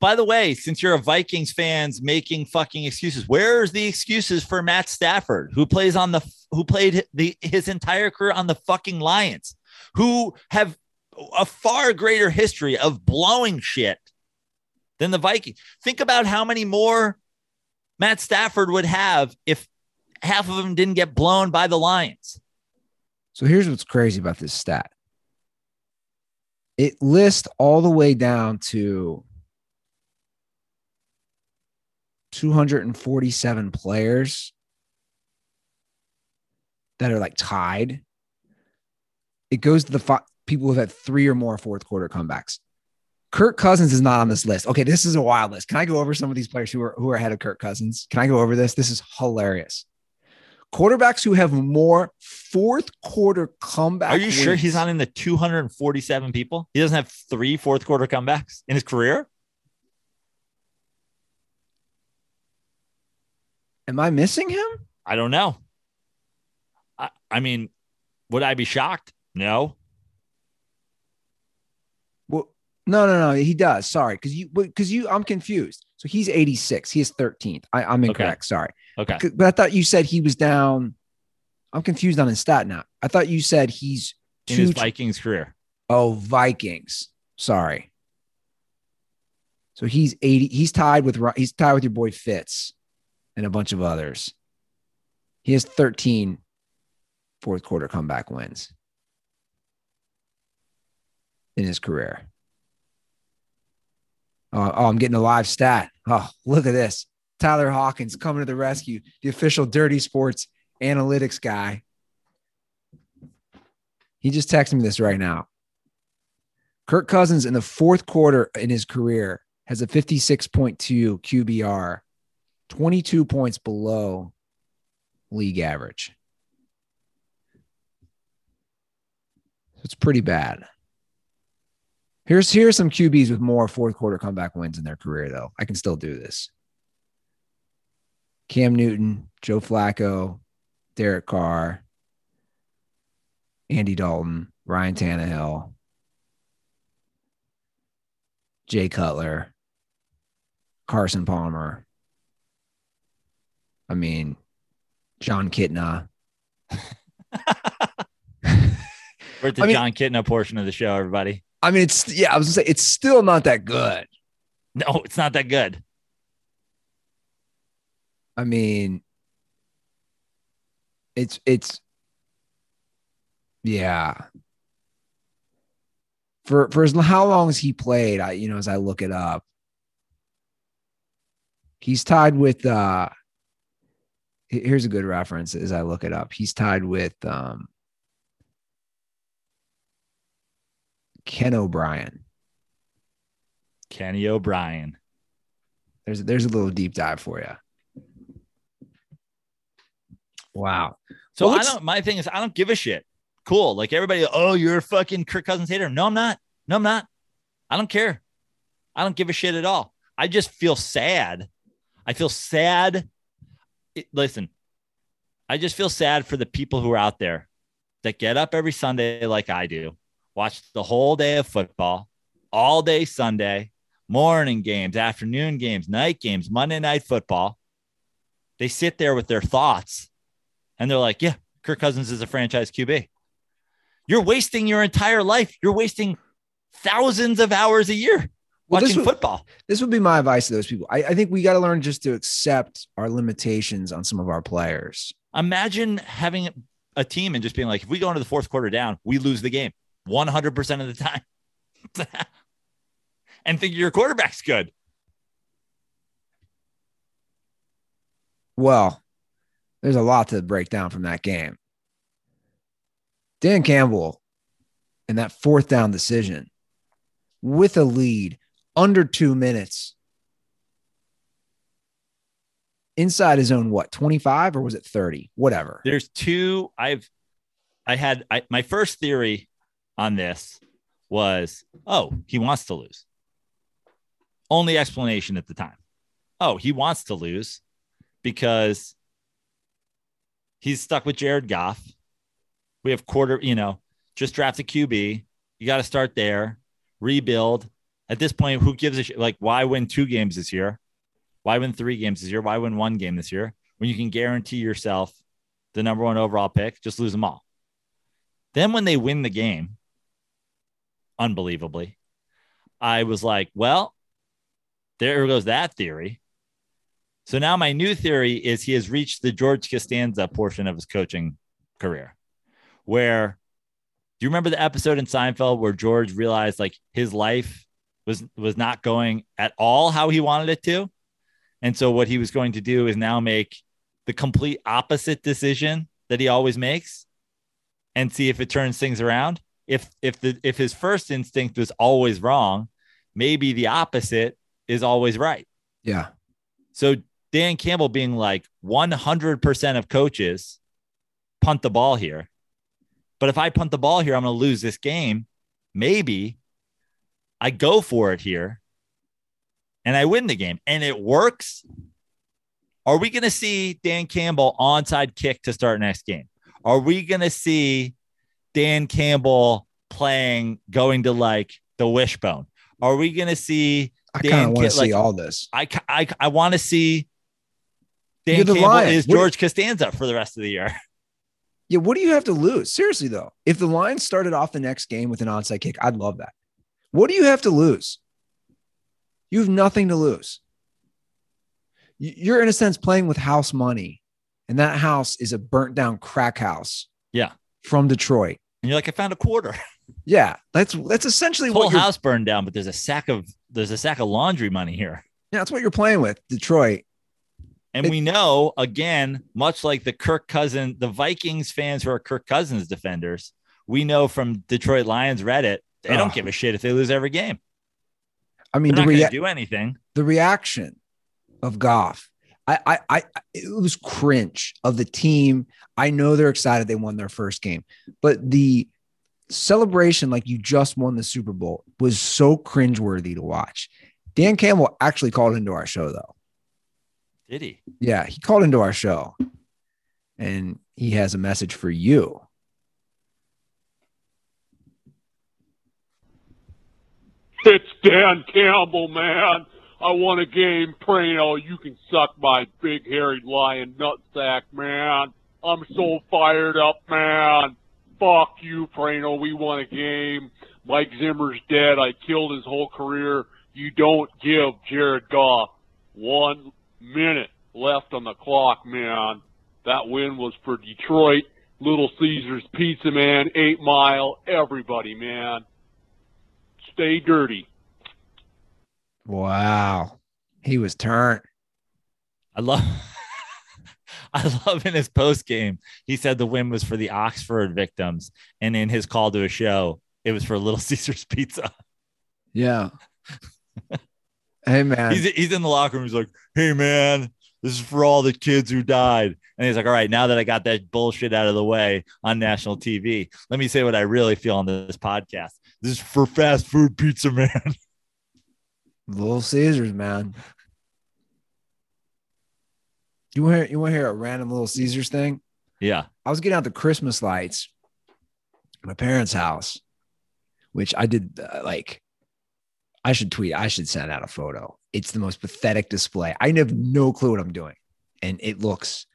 by the way, since you're a Vikings fans making fucking excuses, where's the excuses for Matt Stafford, who plays on the, who played the, his entire career on the fucking Lions, who have a far greater history of blowing shit than the Vikings? Think about how many more Matt Stafford would have if half of them didn't get blown by the Lions. So here's what's crazy about this stat it lists all the way down to 247 players that are like tied. It goes to the fi- people who've had three or more fourth quarter comebacks. Kirk Cousins is not on this list. Okay, this is a wild list. Can I go over some of these players who are who are ahead of Kirk Cousins? Can I go over this? This is hilarious. Quarterbacks who have more fourth quarter comebacks. Are you sure he's not in the 247 people? He doesn't have three fourth quarter comebacks in his career? Am I missing him? I don't know. I, I mean, would I be shocked? No. Well, no, no, no. He does. Sorry, because you, because you, I'm confused. So he's 86. He is 13th. I, am incorrect. Okay. Sorry. Okay. But I thought you said he was down. I'm confused on his stat now. I thought you said he's in his Vikings career. Oh, Vikings. Sorry. So he's 80. He's tied with he's tied with your boy Fitz and a bunch of others. He has 13 fourth quarter comeback wins in his career. Oh, oh, I'm getting a live stat. Oh, look at this. Tyler Hawkins coming to the rescue, the official Dirty Sports analytics guy. He just texted me this right now. Kirk Cousins in the fourth quarter in his career has a 56.2 QBR, 22 points below league average. It's pretty bad. Here's here's some QBs with more fourth quarter comeback wins in their career, though. I can still do this. Cam Newton, Joe Flacco, Derek Carr, Andy Dalton, Ryan Tannehill, Jay Cutler, Carson Palmer. I mean, Jon Kitna. We're at the I mean, Jon Kitna portion of the show, everybody. I mean, it's yeah, I was gonna say it's still not that good. No, it's not that good. I mean, it's it's yeah. For for as how long has he played? I you know as I look it up, he's tied with. uh Here's a good reference as I look it up. He's tied with um Ken O'Brien. Kenny O'Brien. There's there's a little deep dive for you. Wow. So well, I don't. My thing is, I don't give a shit. Cool. Like everybody. Oh, you're a fucking Kirk Cousins hater. No, I'm not. No, I'm not. I don't care. I don't give a shit at all. I just feel sad. I feel sad. It, listen, I just feel sad for the people who are out there that get up every Sunday like I do watch the whole day of football, all day Sunday, morning games, afternoon games, night games, Monday night football. They sit there with their thoughts and they're like, yeah, Kirk Cousins is a franchise QB. You're wasting your entire life. You're wasting thousands of hours a year Well, this watching would- football. This would be my advice to those people. I, I think we got to learn just to accept our limitations on some of our players. Imagine having a team and just being like, if we go into the fourth quarter down, we lose the game 100% of the time. and think your quarterback's good. Well, there's a lot to break down from that game. Dan Campbell in that fourth down decision with a lead under two minutes inside his own, what, 25 or was it 30? Whatever. There's two. I've, I had, I, my first theory on this was, oh, he wants to lose. Only explanation at the time. Oh, he wants to lose because he's stuck with Jared Goff. We have quarter, you know, just draft a QB. You got to start there, rebuild. At this point, who gives a shit? Like, why win two games this year? Why win three games this year? Why win one game this year when you can guarantee yourself the number one overall pick? Just lose them all. Then when they win the game, unbelievably, I was like, well, there goes that theory. So now my new theory is he has reached the George Costanza portion of his coaching career, where do you remember the episode in Seinfeld where George realized like his life was was not going at all how he wanted it to, and so what he was going to do is now make the complete opposite decision that he always makes, and see if it turns things around. If if the if his first instinct was always wrong, maybe the opposite is always right. Yeah. So Dan Campbell being like 100% of coaches punt the ball here. But if I punt the ball here, I'm going to lose this game. Maybe I go for it here and I win the game and it works. Are we going to see Dan Campbell onside kick to start next game? Are we going to see Dan Campbell playing going to like the wishbone? Are we going to see I kind of want to see like- all this. I I, I want to see Dan You're Campbell is What- George Costanza for the rest of the year. Yeah, what do you have to lose? Seriously, though, if the Lions started off the next game with an onside kick, I'd love that. What do you have to lose? You have nothing to lose. You're, in a sense, playing with house money, and that house is a burnt down crack house Yeah. From Detroit. And you're like, I found a quarter. Yeah, that's that's essentially Whole what you're, house burned down, but there's a sack of there's a sack of laundry money here. yeah, that's what you're playing with, Detroit. And It- we know again, much like the Kirk Cousin, the Vikings fans who are Kirk Cousins defenders, we know from Detroit Lions Reddit, they Ugh. don't give a shit if they lose every game. I mean, They're the, rea- do anything. the reaction of Goff, I, I, I, it was cringe of the team. I know they're excited they won their first game, but the celebration, like you just won the Super Bowl, was so cringeworthy to watch. Dan Campbell actually called into our show, though. Did he? Yeah, he called into our show, and he has a message for you. It's Dan Campbell, man. I won a game praying, oh, you can suck my big hairy lion nutsack, man. I'm so fired up, man. Fuck you, Prano. We won a game. Mike Zimmer's dead. I killed his whole career. You don't give Jared Goff one minute left on the clock, man. That win was for Detroit. Little Caesars Pizza Man, Eight Mile, everybody, man. Stay dirty. Wow, he was turned. I love I love in his post game, he said the win was for the Oxford victims. And in his call to a show, it was for Little Caesars Pizza. Yeah. hey man, He's, he's in the locker room. He's like, hey, man, this is for all the kids who died. And he's like, all right, now that I got that bullshit out of the way on national TV, let me say what I really feel on this podcast. This is for fast food pizza, man. Little Caesars, man. You want to hear, you want to hear a random Little Caesars thing? yeah. I was getting out the Christmas lights at my parents' house, which I did uh, like. I should tweet. I should send out a photo. It's the most pathetic display. I have no clue what I'm doing, and it looks.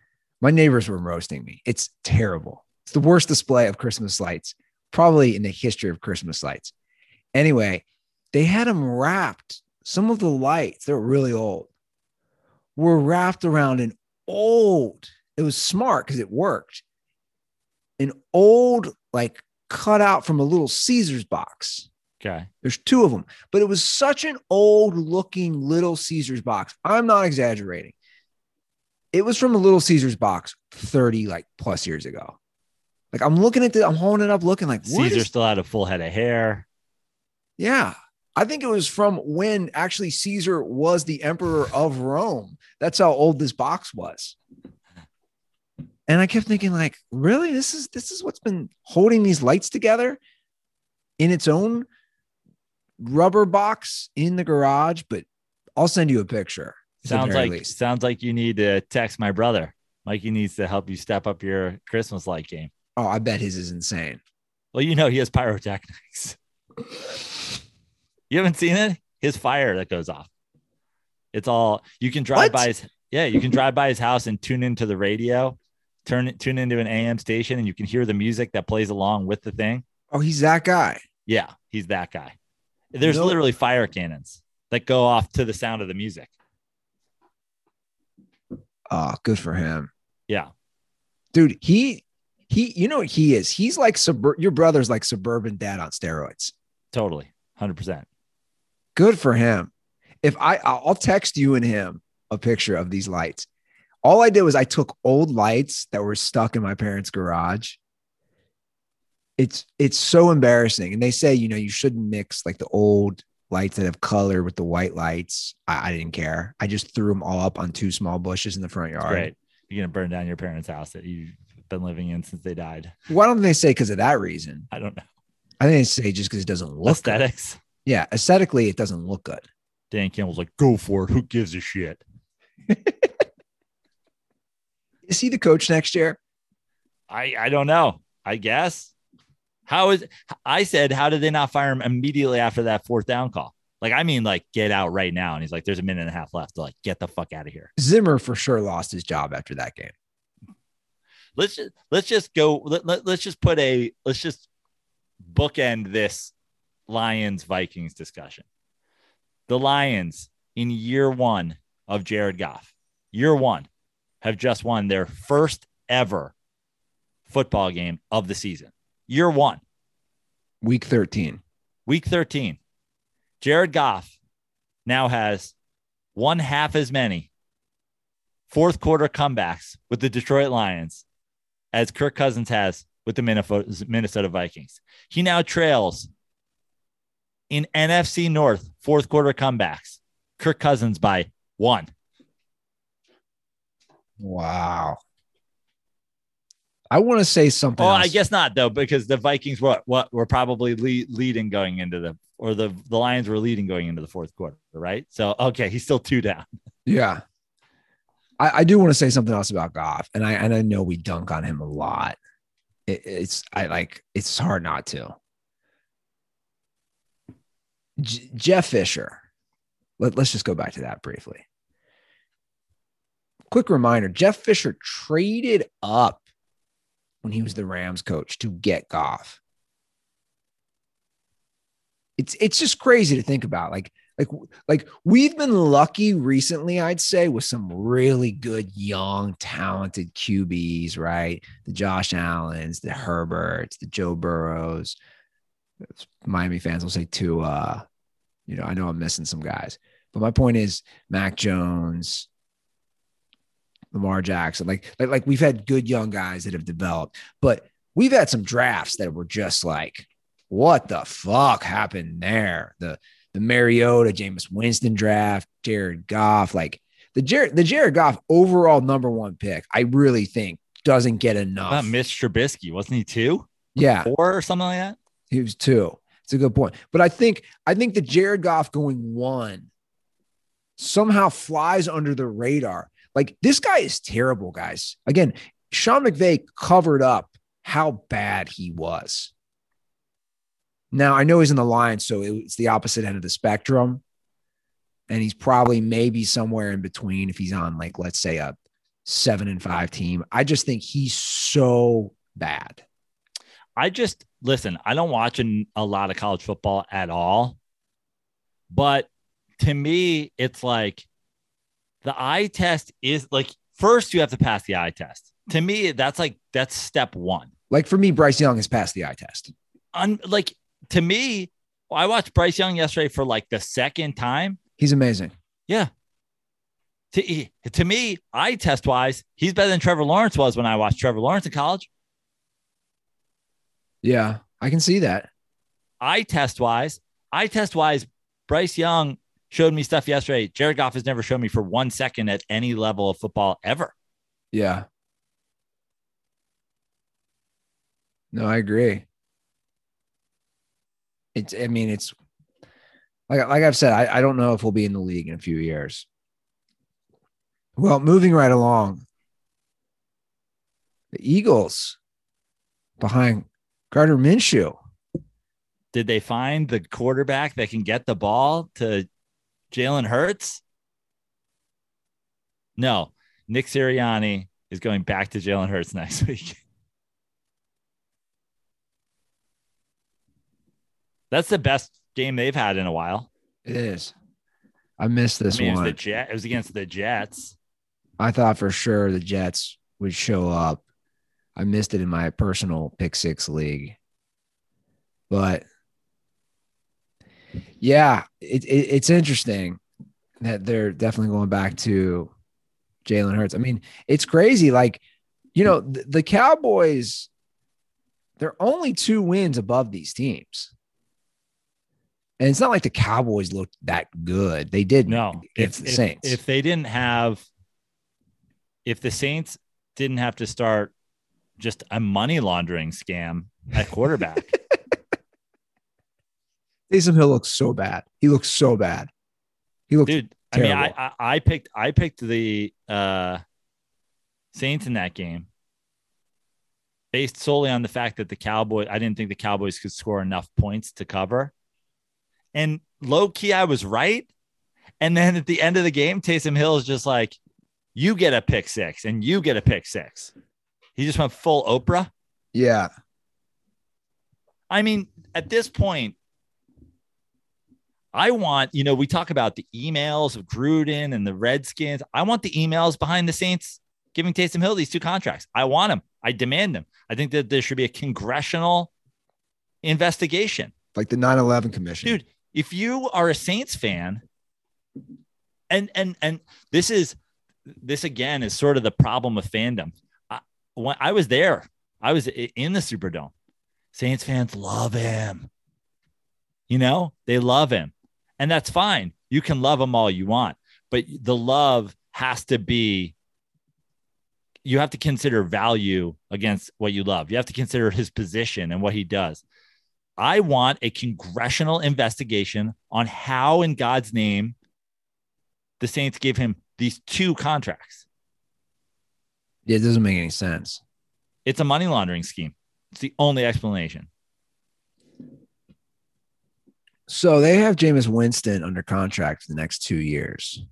My neighbors were roasting me. It's terrible. It's the worst display of Christmas lights probably in the history of Christmas lights. Anyway, they had them wrapped. Some of the lights, they're really old, were wrapped around an old, it was smart because it worked. An old, like cut out from a little Caesar's box. Okay. There's two of them, but it was such an old looking little Caesar's box. I'm not exaggerating. It was from a little Caesar's box 30 like plus years ago. Like I'm looking at the, I'm holding it up, looking like Caesar is- still had a full head of hair. yeah. I think it was from when actually Caesar was the emperor of Rome. That's how old this box was. And I kept thinking, like, really? This is this is what's been holding these lights together in its own rubber box in the garage. But I'll send you a picture. Sounds like least. sounds like you need to text my brother. Mikey needs to help you step up your Christmas light game. Oh, I bet his is insane. Well, you know he has pyrotechnics. You haven't seen it? His fire that goes off. It's all you can drive What? by his yeah, you can drive by his house and tune into the radio, turn it tune into an AM station, and you can hear the music that plays along with the thing. Oh, he's that guy. Yeah, he's that guy. There's No- literally fire cannons that go off to the sound of the music. Oh, good for him. Yeah. Dude, he he, you know what he is? He's like subur- your brother's like suburban dad on steroids. Totally. 100%. Good for him. If I I'll text you and him a picture of these lights. All I did was I took old lights that were stuck in my parents' garage. It's it's so embarrassing. And they say, you know, you shouldn't mix like the old lights that have color with the white lights. I, I didn't care. I just threw them all up on two small bushes in the front yard. great. You're going to burn down your parents' house that you've been living in since they died. Why don't they say because of that reason? I don't know. I think they say just because it doesn't look good. Yeah, aesthetically, it doesn't look good. Dan Campbell's like, go for it. Who gives a shit? Is he the coach next year? I I don't know. I guess. How is I said, how did they not fire him immediately after that fourth down call? Like, I mean, like, get out right now. And he's like, there's a minute and a half left to like get the fuck out of here. Zimmer for sure lost his job after that game. Let's just let's just go. Let, let, let's just put a let's just bookend this Lions Vikings discussion. The Lions in year one of Jared Goff, year one, have just won their first ever football game of the season. Year one. Week 13. Week 13, Jared Goff now has one half as many fourth quarter comebacks with the Detroit Lions as Kirk Cousins has with the Minnesota Minnesota Vikings. He now trails in NFC North fourth quarter comebacks, Kirk Cousins by one. Wow. I want to say something. Oh, else. I guess not though, because the Vikings were what were probably lead, leading going into the or the the Lions were leading going into the fourth quarter, right? So okay, he's still two down. Yeah. I, I do want to say something else about Goff, and I and I know we dunk on him a lot. It, it's I like it's hard not to. J- Jeff Fisher. Let, let's just go back to that briefly. Quick reminder: Jeff Fisher traded up when he was the Rams coach to get Goff. It's it's just crazy to think about. Like like like we've been lucky recently i'd say with some really good young talented qb's right the josh allens the herberts the joe burrows miami fans will say to uh you know i know i'm missing some guys but my point is mac jones lamar jackson like like, like we've had good young guys that have developed but we've had some drafts that were just like what the fuck happened there the the Mariota, Jameis Winston draft, Jared Goff, like the Jared, the Jared Goff overall number one pick, I really think doesn't get How enough. about Mitch Trubisky? Wasn't he two, yeah, four, or something like that? He was two. It's a good point. But I think I think the Jared Goff going one somehow flies under the radar. Like this guy is terrible, guys. Again, Sean McVay covered up how bad he was. Now I know he's in the line, so it's the opposite end of the spectrum. And he's probably maybe somewhere in between if he's on like let's say a seven and five team. I just think he's so bad. I just listen, I don't watch an, a lot of college football at all. But to me, it's like the eye test is like first you have to pass the eye test. To me, that's like that's step one. Like for me, Bryce Young has passed the eye test. Un, like to me, I watched Bryce Young yesterday for like the second time. He's amazing. Yeah. To, to me, eye test wise, he's better than Trevor Lawrence was when I watched Trevor Lawrence in college. Yeah, I can see that. I test wise, I test wise, Bryce Young showed me stuff yesterday. Jared Goff has never shown me for one second at any level of football ever. Yeah. No, I agree. It's, I mean, it's like, like I've said, I, I don't know if we'll be in the league in a few years. Well, moving right along, the Eagles behind Gardner Minshew. Did they find the quarterback that can get the ball to Jalen Hurts? No, Nick Sirianni is going back to Jalen Hurts next week. That's the best game they've had in a while. It is. I missed this I mean, it was one. the Jet. It was against the Jets. I thought for sure the Jets would show up. I missed it in my personal pick six league. But yeah, it, it, it's interesting that they're definitely going back to Jalen Hurts. I mean, it's crazy. Like, you know, the, the Cowboys, they're only two wins above these teams. And it's not like the Cowboys looked that good. They did No, against if, the if- Saints. If they didn't have, if the Saints didn't have to start just a money laundering scam at quarterback, Taysom Hill looks so bad. He looks so bad. He looks dude. I mean, I, I I picked I picked the uh, Saints in that game based solely on the fact that the Cowboys. I didn't think the Cowboys could score enough points to cover, and low key, I was right. And then at the end of the game, Taysom Hill is just like, "You get a pick six, and you get a pick six. He just went full Oprah. yeah. I mean, at this point, I want, you know, we talk about the emails of Gruden and the Redskins. I want the emails behind the Saints giving Taysom Hill these two contracts. I want them. I demand them. I think that there should be a congressional investigation. Like the 9-11 commission. Dude, if you are a Saints fan, and and and this is this again is sort of the problem with fandom. When I was there, I was in the Superdome. Saints fans love him. You know, they love him. And that's fine. You can love him all you want, but the love has to be you have to consider value against what you love. You have to consider his position and what he does. I want a congressional investigation on how, in God's name, the Saints gave him these two contracts. Yeah, it doesn't make any sense. It's a money laundering scheme. It's the only explanation. So they have Jameis Winston under contract for the next two years.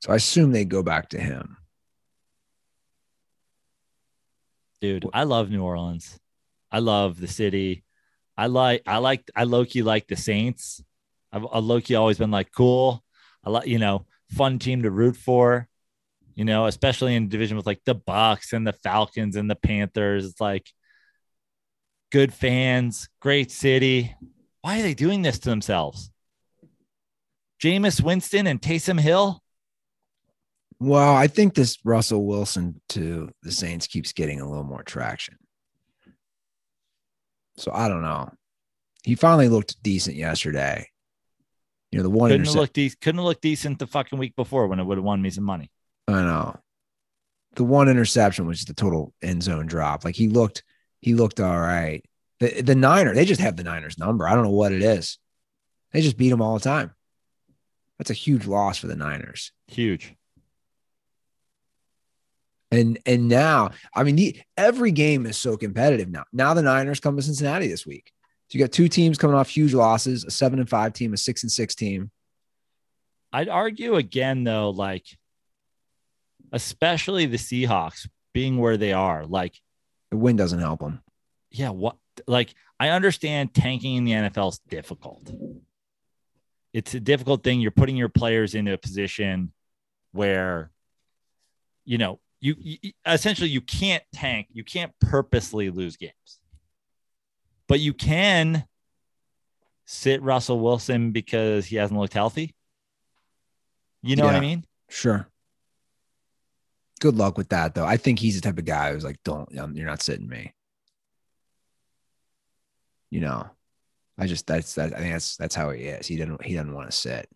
So I assume they go back to him. Dude, I love New Orleans. I love the city. I like, I like, I low key like the Saints. I've uh, I low key always been like, cool. I like, you know, fun team to root for, you know, especially in division with like the Bucs and the Falcons and the Panthers. It's like good fans, great city. Why are they doing this to themselves? Jameis Winston and Taysom Hill. Well, I think this Russell Wilson to the Saints keeps getting a little more traction. So I don't know. He finally looked decent yesterday. You know, the one Couldn't intercept- looked de- couldn't have looked decent the fucking week before when it would have won me some money. I know. The one interception was just a total end zone drop. Like he looked, he looked all right. The the Niner, they just have the Niners number. I don't know what it is. They just beat them all the time. That's a huge loss for the Niners. Huge. And and now, I mean, the, every game is so competitive now. Now the Niners come to Cincinnati this week. So you got two teams coming off huge losses: a seven and five team, a six and six team. I'd argue again though, like especially the Seahawks being where they are, like The win doesn't help them. Yeah, what like I understand tanking in the NFL is difficult. It's a difficult thing. You're putting your players into a position where, you know, you, you essentially you can't tank. You can't purposely lose games, but you can sit Russell Wilson because he hasn't looked healthy. You know what I mean? Sure. Good luck with that, though. I think he's the type of guy who's like, "Don't, um, you're not sitting me." You know, I just that's that. I think that's that's how he is. He didn't he doesn't want to sit.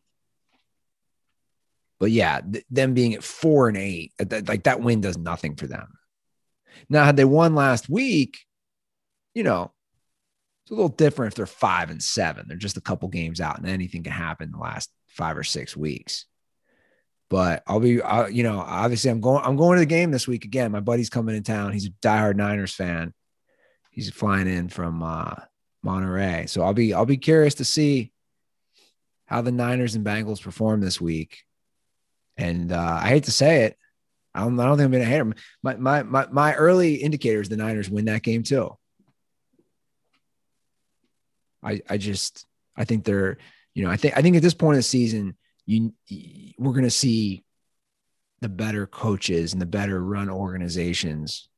But yeah, th- them being at four and eight, that- like that win does nothing for them. Now, had they won last week, you know, it's a little different if they're five and seven. They're just a couple games out, and anything can happen in the last five or six weeks. But I'll be, I, you know, obviously I'm going, I'm going to the game this week again. My buddy's coming in town. He's a diehard Niners fan. He's flying in from uh, Monterey, so I'll be, I'll be curious to see how the Niners and Bengals perform this week. And uh, I hate to say it, I don't, I don't think I'm going to hate them. My, my, my, my early indicators, the Niners win that game too. I, I just, I think they're, you know, I think, I think at this point of the season, you, we're going to see the better coaches and the better run organizations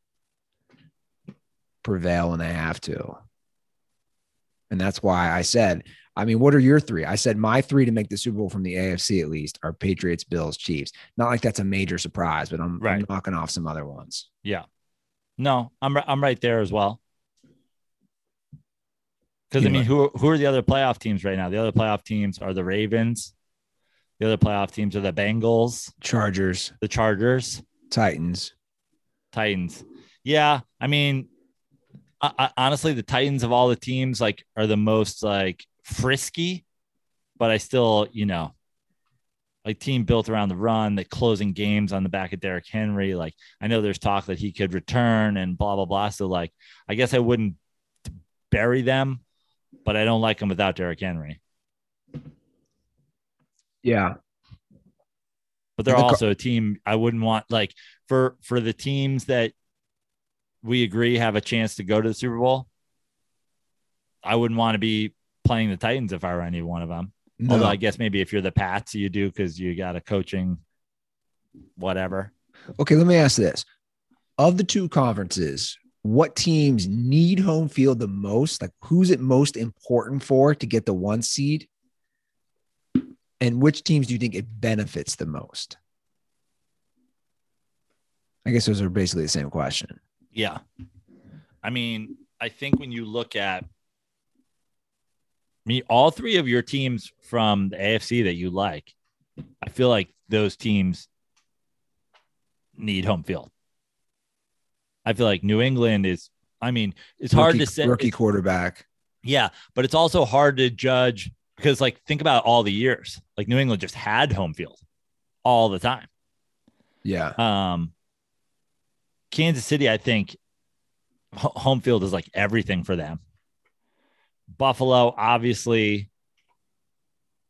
prevail when they have to. And that's why I said, I mean, what are your three? I said my three to make the Super Bowl from the AFC at least are Patriots, Bills, Chiefs. Not like that's a major surprise, but I'm, I'm knocking off some other ones. Yeah. No, I'm I'm right there as well. Because I mean, who who are the other playoff teams right now? The other playoff teams are the Ravens. The other playoff teams are the Bengals, Chargers, the Chargers, Titans. Titans. Yeah, I mean, I, I, honestly, the Titans of all the teams like are the most like frisky, but I still, you know, like team built around the run, that closing games on the back of Derrick Henry. Like I know there's talk that he could return and blah blah blah. So like, I guess I wouldn't bury them, but I don't like them without Derrick Henry. Yeah. but they're The also a team I wouldn't want like for for the teams that we agree have a chance to go to the Super Bowl. I wouldn't want to be playing the Titans if I were any one of them. No. Although I guess maybe if you're the Pats, you do because you got a coaching whatever. Okay, let me ask this. Of the two conferences, what teams need home field the most? Like who's it most important for to get the one seed? And which teams do you think it benefits the most? I guess those are basically the same question. Yeah. I mean, I think when you look at me, all three of your teams from the AFC that you like, I feel like those teams need home field. I feel like New England is, I mean, it's hard to say. rookie quarterback. yeah, but it's also hard to judge because, like, think about all the years. Like, New England just had home field all the time. Yeah. Um, Kansas City, I think home field is like everything for them. Buffalo, obviously,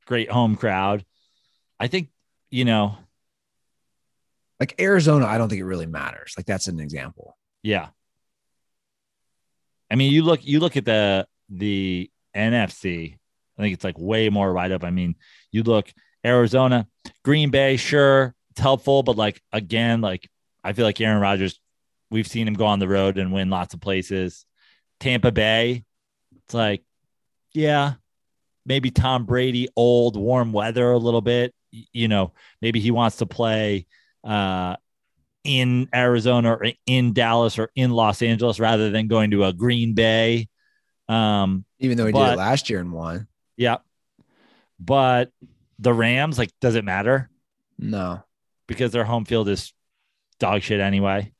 great home crowd. I think, you know, Like Arizona, I don't think it really matters. Like that's an example. yeah. I mean, you look, you look at the the NFC. I think it's like way more wide up. I mean, you look Arizona, Green Bay, sure, it's helpful, but like again, like I feel like Aaron Rodgers, we've seen him go on the road and win lots of places. Tampa Bay, it's like, yeah, maybe Tom Brady, old, warm weather a little bit. You know, maybe he wants to play uh, in Arizona or in Dallas or in Los Angeles rather than going to a Green Bay. Um, Even though he did it last year and won. Yeah. But the Rams, like, does it matter? No. Because their home field is dog shit anyway.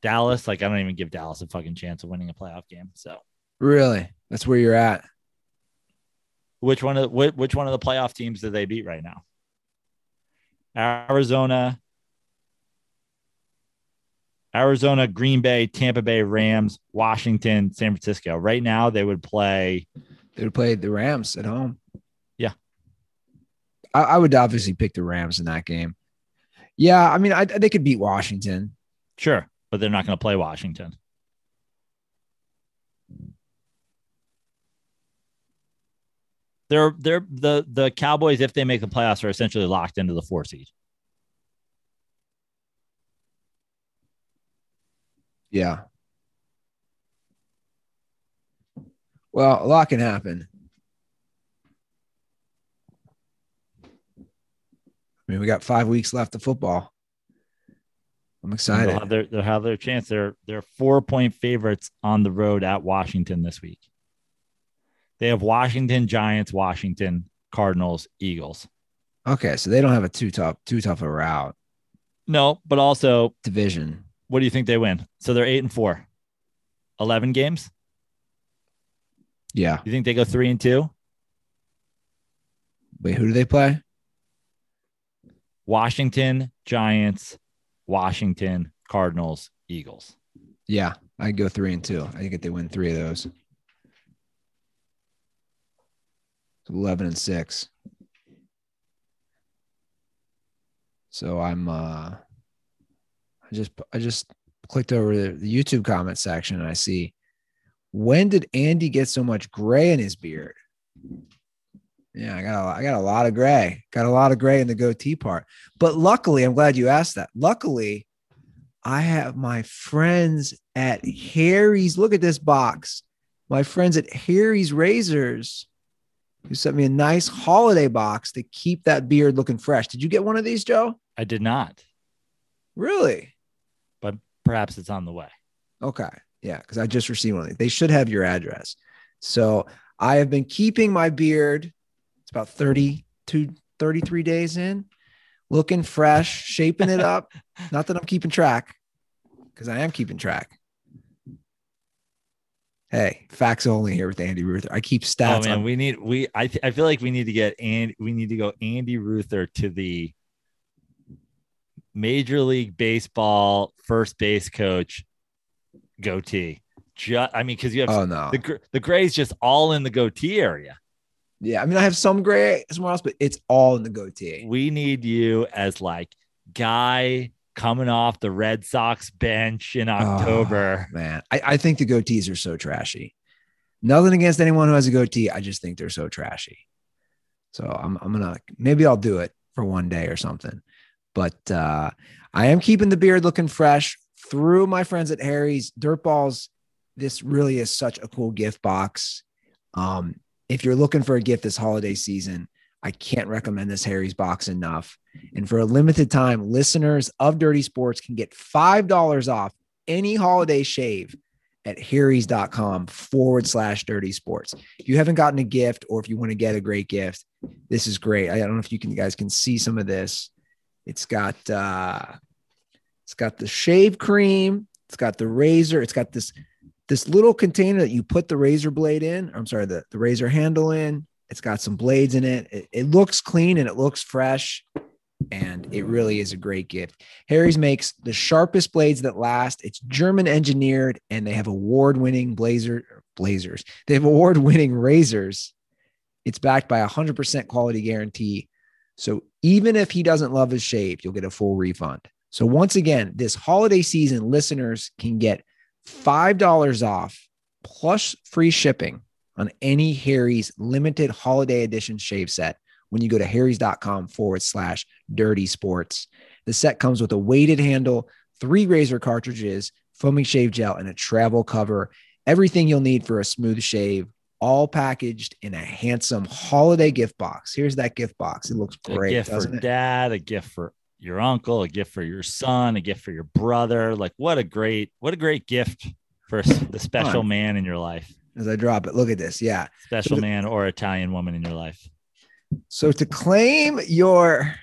Dallas, like, I don't even give Dallas a fucking chance of winning a playoff game. So, Really? That's where you're at. which one of which, which one of the playoff teams do they beat right now? Arizona, Arizona, Green Bay, Tampa Bay, Rams, Washington, San Francisco. Right now, they would play. They would play the Rams at home. Yeah. I, I would obviously pick the Rams in that game. Yeah, I mean, I, they could beat Washington. Sure, but they're not going to play Washington. They're they're the the Cowboys if they make the playoffs are essentially locked into the four seed. Yeah. Well, a lot can happen. I mean, we got five weeks left of football. I'm excited. They'll have their they'll have their chance. They're they're four point favorites on the road at Washington this week. They have Washington Giants, Washington Cardinals, Eagles. Okay, so they don't have a too tough, too tough a route No, but also, division. What do you think they win? So they're eight and four. 11 games. Yeah. You think they go three and two? Wait, who do they play? Washington Giants, Washington Cardinals, Eagles. Yeah, I go three and two. I think if they win three of those. So Eleven and six. So I'm uh I just I just clicked over the, the YouTube comment section and I see when did Andy get so much gray in his beard? Yeah, I got a, I got a lot of gray. Got a lot of gray in the goatee part. But luckily, I'm glad you asked that. Luckily, I have my friends at Harry's. Look at this box. My friends at Harry's Razors who sent me a nice holiday box to keep that beard looking fresh. Did you get one of these, Joe? I did not, Really? But perhaps it's on the way. Okay. Yeah, because I just received one of these. They should have your address. So I have been keeping my beard. It's about 32, 33 days in, looking fresh, shaping it up. Not that I'm keeping track, because I am keeping track. Hey, facts only here with Andy Ruther. I keep stats. Oh stats. man, on- we need we I th- I feel like we need to get and we need to go Andy Ruther to the Major League Baseball first base coach goatee. Just, I mean, because you have oh no. the the gray's just all in the goatee area. Yeah, I mean, I have some gray somewhere else, but it's all in the goatee. We need you as like guy coming off the Red Sox bench in oh, October. Oh, man, I, I think the goatees are so trashy. Nothing against anyone who has a goatee. I just think they're so trashy. So I'm, I'm gonna maybe I'll do it for one day or something. But uh, I am keeping the beard looking fresh through my friends at Harry's Dirtballs. This really is such a cool gift box. Um, if you're looking for a gift this holiday season, I can't recommend this Harry's box enough. And for a limited time, listeners of Dirty Sports can get $5 off any holiday shave at harrys.com forward slash dirty sports. If you haven't gotten a gift or if you want to get a great gift, this is great. I don't know if you can you guys can see some of this. It's got uh it's got the shave cream, it's got the razor, it's got this this little container that you put the razor blade in. I'm sorry, the, the razor handle in. It's got some blades in it. it. It looks clean and it looks fresh. And it really is a great gift. Harry's makes the sharpest blades that last. It's German engineered and they have award winning blazer blazers. They have award winning razors. It's backed by a 100% quality guarantee. So even if he doesn't love his shave, you'll get a full refund. So once again, this holiday season, listeners can get $5 off plus free shipping on any Harry's limited holiday edition shave set when you go to harrys.com forward slash dirty sports. The set comes with a weighted handle, three razor cartridges, foaming shave gel, and a travel cover. Everything you'll need for a smooth shave, all packaged in a handsome holiday gift box. Here's that gift box. It looks great. a gift for it? dad, a gift for your uncle, a gift for your son, a gift for your brother. Like what a great, what a great gift for the special man in your life, As I drop it, look at this. Yeah. special the- man or Italian woman in your life. So to claim your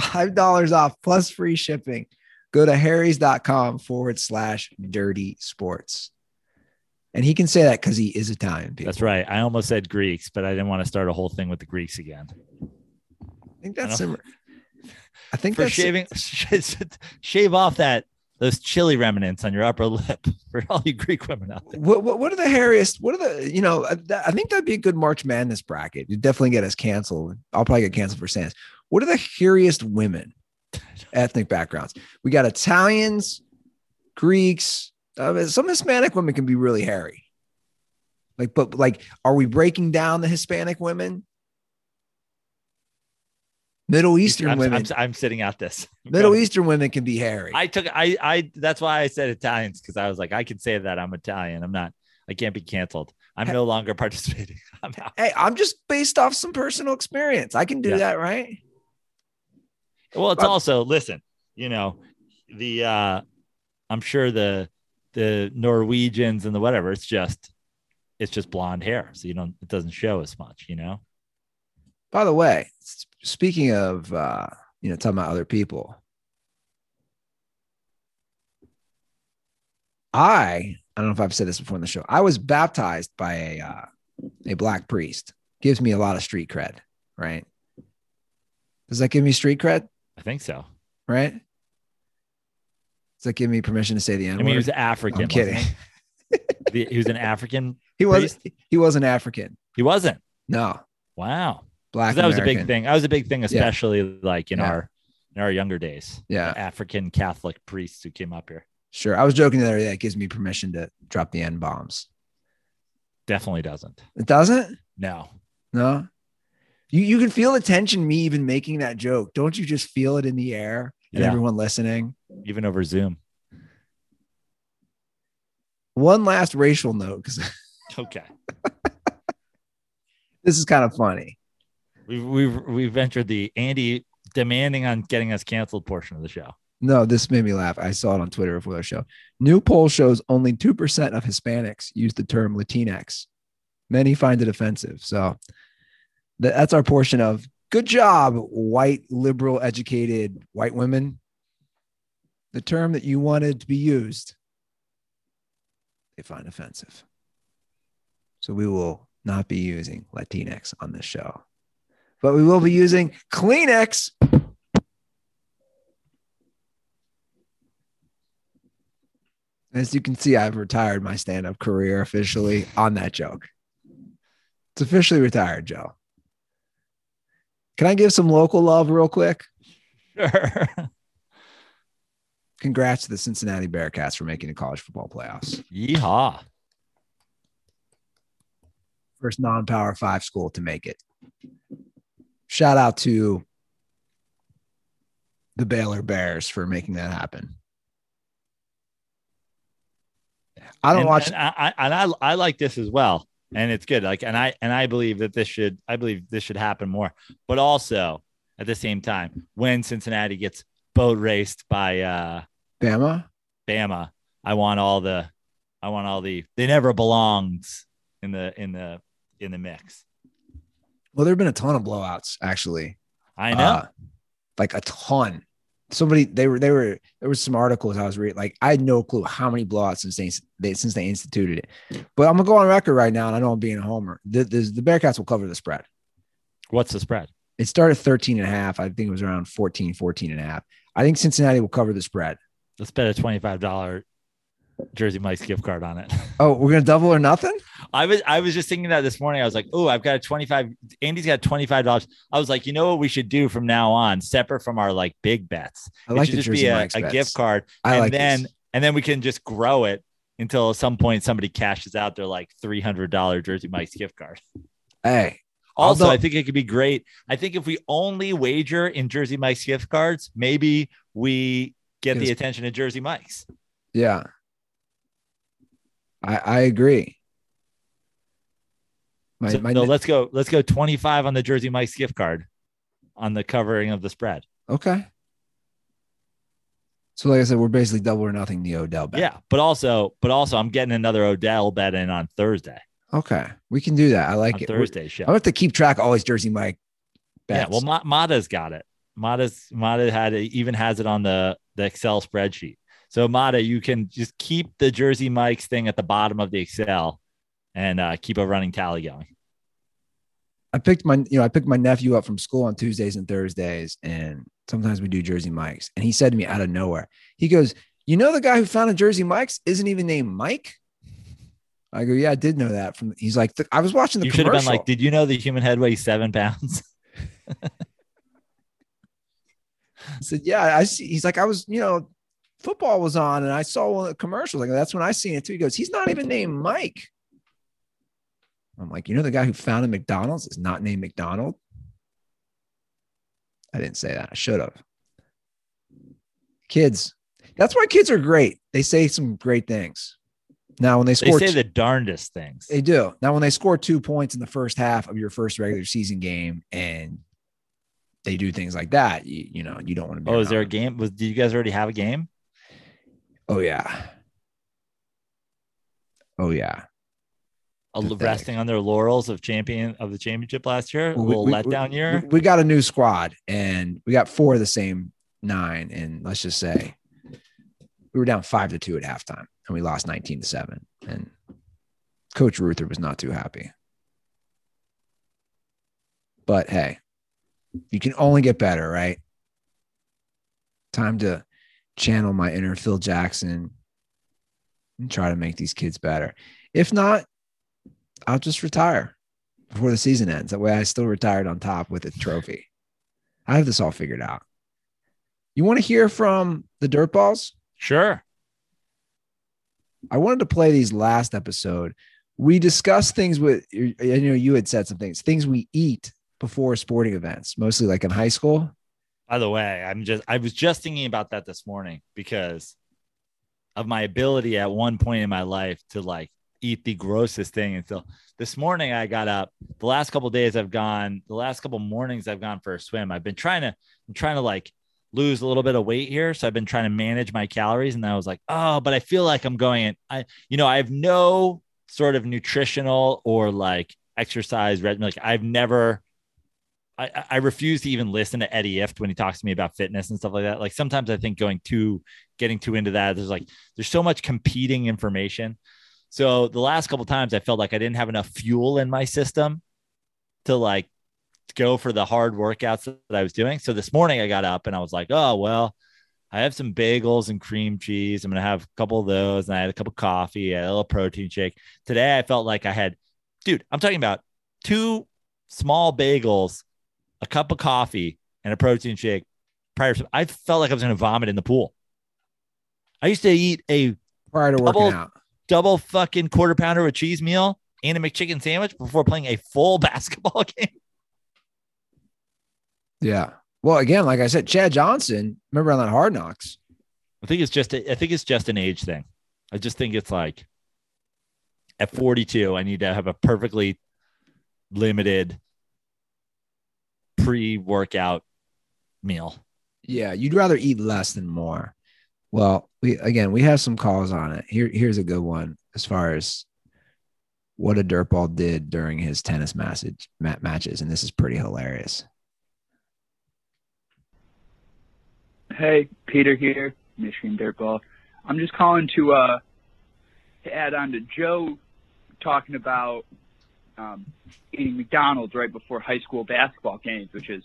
$5 off plus free shipping, go to harrys.com forward slash dirty sports. And he can say that because he is Italian. People. That's right. I almost said Greeks, but I didn't want to start a whole thing with the Greeks again. I think that's I think For that's shaving, shave off that those chili remnants on your upper lip for all you Greek women out there. What, what, what are the hairiest? What are the, you know, uh, I, I think that'd be a good March Madness bracket. You'd definitely get us canceled. I'll probably get canceled for saying this. What are the hairiest women? ethnic backgrounds. We got Italians, Greeks. Uh, some Hispanic women can be really hairy. Like, but like, are we breaking down the Hispanic women? Middle Eastern I'm, women. I'm, I'm sitting out this. Middle. Eastern women can be hairy. I took I I that's why I said Italians because I was like I can say that I'm Italian. I'm not. I can't be canceled. I'm no longer participating. I'm out. hey, I'm just based off some personal experience. I can do Yeah. that, right? Well, it's But- also listen. You know, the uh I'm sure the the Norwegians and the whatever. It's just it's just blonde hair, so you don't. It doesn't show as much. You know. By the way, speaking of uh, you know, talking about other people, I I don't know if I've said this before in the show. I was baptized by a uh, a black priest. Gives me a lot of street cred, right? Does that give me street cred, I think so. right? Does that give me permission to say the N I word? mean, he was African. I'm kidding. He? He was an African. He was priest? he wasn't African. He wasn't. No, Wow. black. that was a big thing. That was a big thing, especially like in Yeah. our in our younger days. Yeah. African Catholic priests who came up here. Sure. I was joking the other day. It gives me permission to drop the N bombs. Definitely doesn't. It doesn't? No. No. You you can feel the tension me even making that joke. Don't you just feel it in the air and Yeah. everyone listening? Even over Zoom. One last racial note Okay. this is kind of funny. We've we've we've entered the Andy demanding on getting us canceled portion of the show. No, this made me laugh. I saw it on Twitter before the show. New poll shows only 2% of Hispanics use the term Latinx. Many find it offensive. So that's our portion of good job, white, liberal, educated white women. The term that you wanted to be used, they find offensive. So we will not be using Latinx on this show, but we will be using Kleenex. As you can see, I've retired my stand up career officially on that joke. It's officially retired, Joe. Can I give some local love real quick? Sure. Congrats to the Cincinnati Bearcats for making the college football playoffs. Yeehaw. First non power five school to make it. Shout out to the Baylor Bears for making that happen. I don't and, watch. And I, I and I I like this as well, and it's good. Like, and I and I believe that this should I believe this should happen more. But also at the same time, when Cincinnati gets boat raced by uh Bama. Bama, I want all the I want all the they never belongs in the in the in the mix. Well, there have been a ton of blowouts, actually. I know. Uh, like a ton. Somebody they were they were there was some articles I was reading. Like I had no clue how many blowouts since they, they since they instituted it. But I'm gonna go on record right now, and I know I'm being a homer. The, the, the Bearcats will cover the spread. What's the spread? It started 13 and a half. I think it was around 14, 14 and a half. I think Cincinnati will cover the spread. Let's bet a twenty five dollar Jersey Mike's gift card on it. Oh, we're gonna double or nothing? I was I was just thinking that this morning. I was like, oh, I've got a 25. Andy's got $25. I was like, you know what we should do from now on, separate from our like big bets. I It like should just Jersey be a, a gift card. I and like then this. and then we can just grow it until at some point somebody cashes out their like $300 Jersey Mike's gift card. Hey, Also, Although- I think it could be great. I think if we only wager in Jersey Mike's gift cards, maybe we get the attention of Jersey Mike's. yeah. I I agree. My, so my so let's go. Let's go 25 on the Jersey Mike's gift card on the covering of the spread. okay. So like I said, we're basically double or nothing the Odell bet. Yeah, but also, but also, I'm getting another Odell bet in on Thursday. Okay. We can do that. I like on it. We're- Thursday show. I have to keep track of all these Jersey Mike Yeah, bets. well, Ma- Mata's got it. Mata's Mata had it, even has it on the the Excel spreadsheet. So Mata, you can just keep the Jersey Mike's thing at the bottom of the Excel and uh, keep a running tally going. I picked my, you know, I picked my nephew up from school on Tuesdays and Thursdays, and sometimes we do Jersey Mike's. And he said to me out of nowhere, he goes, "You know, the guy who founded Jersey Mike's isn't even named Mike." I go, "Yeah, I did know that." From he's like, "I was watching the You should have been like, "Did you know the human head weighs seven pounds?" I said, yeah, I see. He's like, I was, you know, football was on and I saw one of the commercials. Like, that's when I seen it too. He goes, he's not even named Mike. I'm like, you know, the guy who founded McDonald's is not named McDonald. I didn't say that. I should have. Kids, that's why kids are great. They say some great things. Now, when they score, They say t- the darndest things. they do. Now, when they score two points in the first half of your first regular season game, and they do things like that, you, you know, you don't want to be. Oh, is there a game? Was do you guys already have a game? Oh yeah. Oh yeah. A, resting on their laurels of champion of the championship last year. A We- little we- letdown we- year. We, we got a new squad, and we got four of the same nine. And let's just say we were down five to two at halftime, and we lost nineteen to seven. And Coach Ruther was not too happy. But hey, you can only get better, right? Time to channel my inner Phil Jackson and try to make these kids better. If not, I'll just retire before the season ends. That way I still retired on top with a trophy. I have this all figured out. You want to hear from the Dirtballs? Sure. I wanted to play these last episode. We discussed things with, I know you had said some things, things we eat before sporting events, mostly like in high school. By the way, I'm just I was just thinking about that this morning because of my ability at one point in my life to like eat the grossest thing. And so this morning I got up. The last couple days I've gone, the last couple mornings I've gone for a swim. I've been trying to, I'm trying to like lose a little bit of weight here. So I've been trying to manage my calories. And I was like, oh, but I feel like I'm going in. I, you know, I have no sort of nutritional or like exercise regimen. Like I've never I, I- refuse to even listen to Eddie Ift when he talks to me about fitness and stuff like that. Like sometimes I think going too, getting too into that, there's like, there's so much competing information. So the last couple times I felt like I didn't have enough fuel in my system to like go for the hard workouts that I was doing. So this morning I got up and I was like, oh, well, I have some bagels and cream cheese. I'm going to have a couple of those. And I had a cup of coffee, a little protein shake. Today I felt like I had, dude, I'm talking about two small bagels a cup of coffee and a protein shake prior to I felt like I was going to vomit in the pool. I used to eat a Prior to Double- working out. double fucking quarter pounder with cheese meal and a McChicken sandwich before playing a full basketball game. Yeah. Well, again, like I said, Chad Johnson, remember on that Hard Knocks? I think it's just a, I think it's just an age thing. I just think it's like at 42, I need to have a perfectly limited pre-workout meal. Yeah, you'd rather eat less than more. Well, we again we have some calls on it. Here, here's a good one as far as what a dirtball did during his tennis message, ma- matches, and this is pretty hilarious. Hey, Peter here, Michigan Dirtball. I'm just calling to uh to add on to Joe talking about um, eating McDonald's right before high school basketball games, which is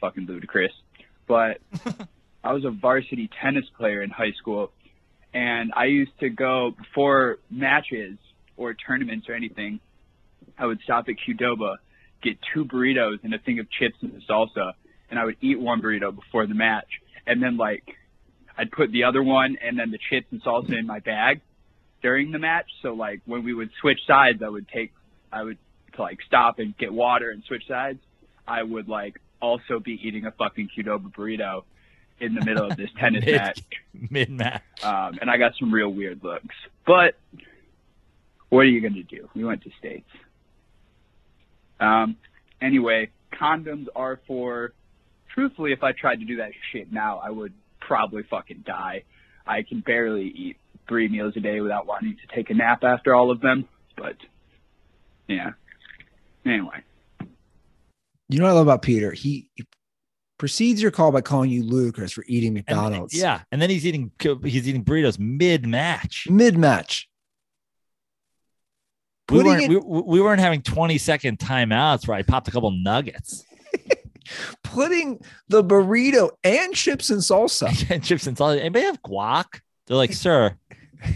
fucking ludicrous. But I was a varsity tennis player in high school, and I used to go before matches or tournaments or anything. I would stop at Qdoba, get two burritos and a thing of chips and salsa, and I would eat one burrito before the match, and then like I'd put the other one and then the chips and salsa in my bag during the match. So like when we would switch sides, I would take I would to like stop and get water and switch sides. I would like also be eating a fucking Qdoba burrito in the middle of this tennis Mid- match Mid-match. um, and I got some real weird looks. But what are you going to do? We went to states. Um, anyway, condoms are for. Truthfully, if I tried to do that shit now, I would probably fucking die. I can barely eat three meals a day without wanting to take a nap after all of them. But yeah. Anyway, You know what I love about Peter? He, he precedes your call by calling you ludicrous for eating And- McDonald's. yeah, and then he's eating he's eating burritos mid-match. mid match. We weren't, it- we, we weren't having 20 second timeouts where I popped a couple nuggets Putting the burrito and chips and salsa and chips and salsa. Anybody have guac? They're like, sir, we're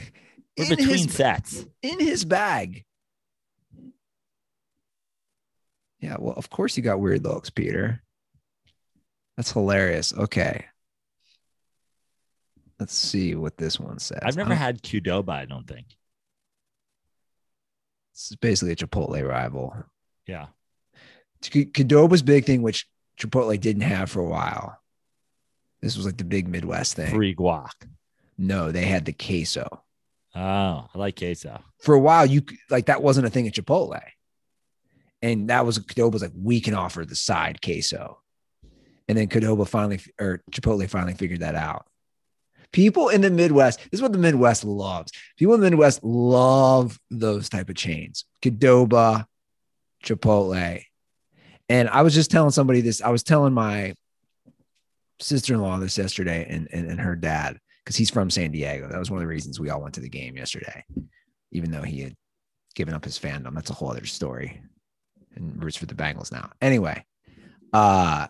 in between his, sets. in his bag. Yeah, well, of course you got weird looks, Peter. That's hilarious. Okay. Let's see what this one says. I've never had Qdoba, I don't think. It's basically a Chipotle rival. Yeah. Qdoba's big thing, which Chipotle didn't have for a while. This was like the big Midwest thing. Free guac. No, they had the queso. Oh, I like queso. For a while, you like that wasn't a thing at Chipotle. And that was Qdoba's like, we can offer the side queso. And then Qdoba finally, or Chipotle finally figured that out. People in the Midwest, this is what the Midwest loves. People in the Midwest love those type of chains. Qdoba, Chipotle. And I was just telling somebody this. I was telling my sister-in-law this yesterday and, and, and her dad, because he's from San Diego. That was one of the reasons we all went to the game yesterday, even though he had given up his fandom. That's a whole other story. And roots for the Bengals now. Anyway, uh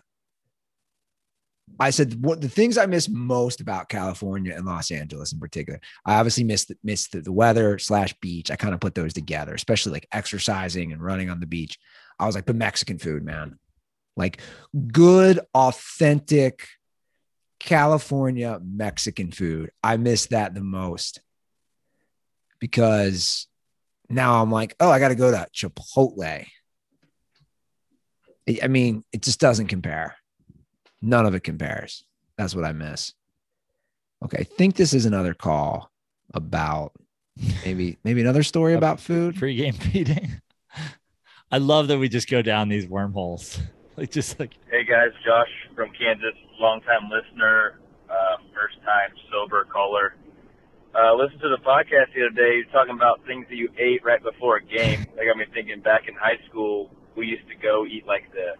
I said what the things I miss most about California and Los Angeles in particular. I obviously missed missed the, the weather slash beach. I kind of put those together, especially like exercising and running on the beach. I was like, but Mexican food, man, like good, authentic California Mexican food. I miss that the most because now I'm like, oh, I got to go to Chipotle. I- I mean, it just doesn't compare. None of it compares. That's what I miss. Okay, I think this is another call about maybe maybe another story about food. Free-game feeding. I love that we just go down these wormholes. Like just like Hey guys, Josh from Kansas, longtime listener, uh, first time sober caller. Uh, listened to the podcast the other day, talking about things that you ate right before a game. That got me thinking back in high school, we used to go eat like the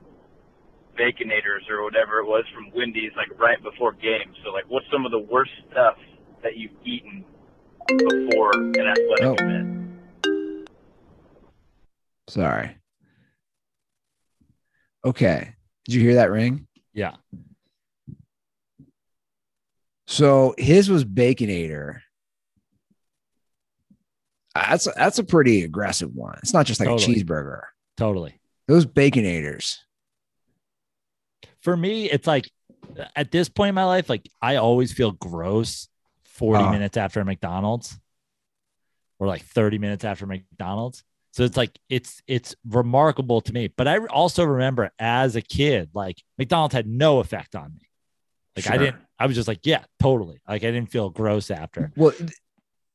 Baconators or whatever it was from Wendy's, like right before games. So, like, what's some of the worst stuff that you've eaten before an athletic Oh. event? Sorry. Okay. Did you hear that ring? yeah. So his was Baconator. That's that's a pretty aggressive one. It's not just like Totally. a cheeseburger. Totally. Those Baconators. For me, it's like at this point in my life, like I always feel gross 40 Ah. minutes after McDonald's or like 30 minutes after McDonald's. So it's like it's it's remarkable to me. But I also remember as a kid, like McDonald's had no effect on me. Like I didn't, I was just like, yeah, totally. Like I didn't feel gross after. Well, th-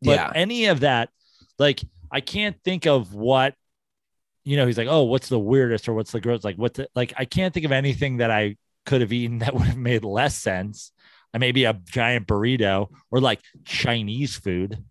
But yeah. any of that, like I can't think of what, you know, he's like, oh, what's the weirdest or what's the gross? Like, what's it? Like, I can't think of anything that I could have eaten that would have made less sense. Uh, Maybe a giant burrito or like Chinese food.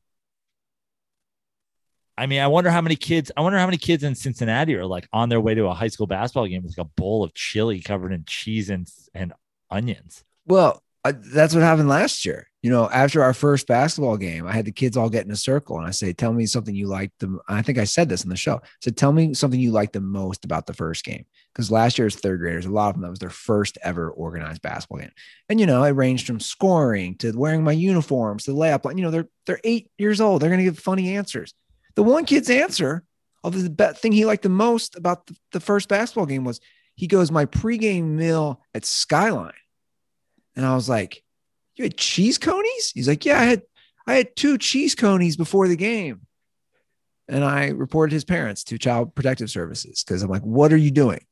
I mean, I wonder how many kids, I wonder how many kids in Cincinnati are like on their way to a high school basketball game with like a bowl of chili covered in cheese and, and onions. Well, uh, that's what happened last year. You know, after our first basketball game, I had the kids all get in a circle and I say, Tell me something you liked them. I think I said this in the show. I said, Tell me something you liked the most about the first game. Because last year's third graders, a lot of them, that was their first ever organized basketball game. And, you know, it ranged from scoring to wearing my uniforms to layup line. You know, they're, they're eight years old. They're going to give funny answers. The one kid's answer of the thing he liked the most about the, the first basketball game was he goes, My pregame meal at Skyline. And I was like, You had cheese conies? He's like, Yeah, I had I had two cheese conies before the game. And I reported his parents to Child Protective Services because I'm like, what are you doing?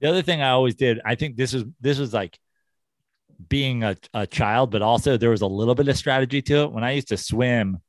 The other thing I always did, I think this is this was like being a, a child, but also there was a little bit of strategy to it. When I used to swim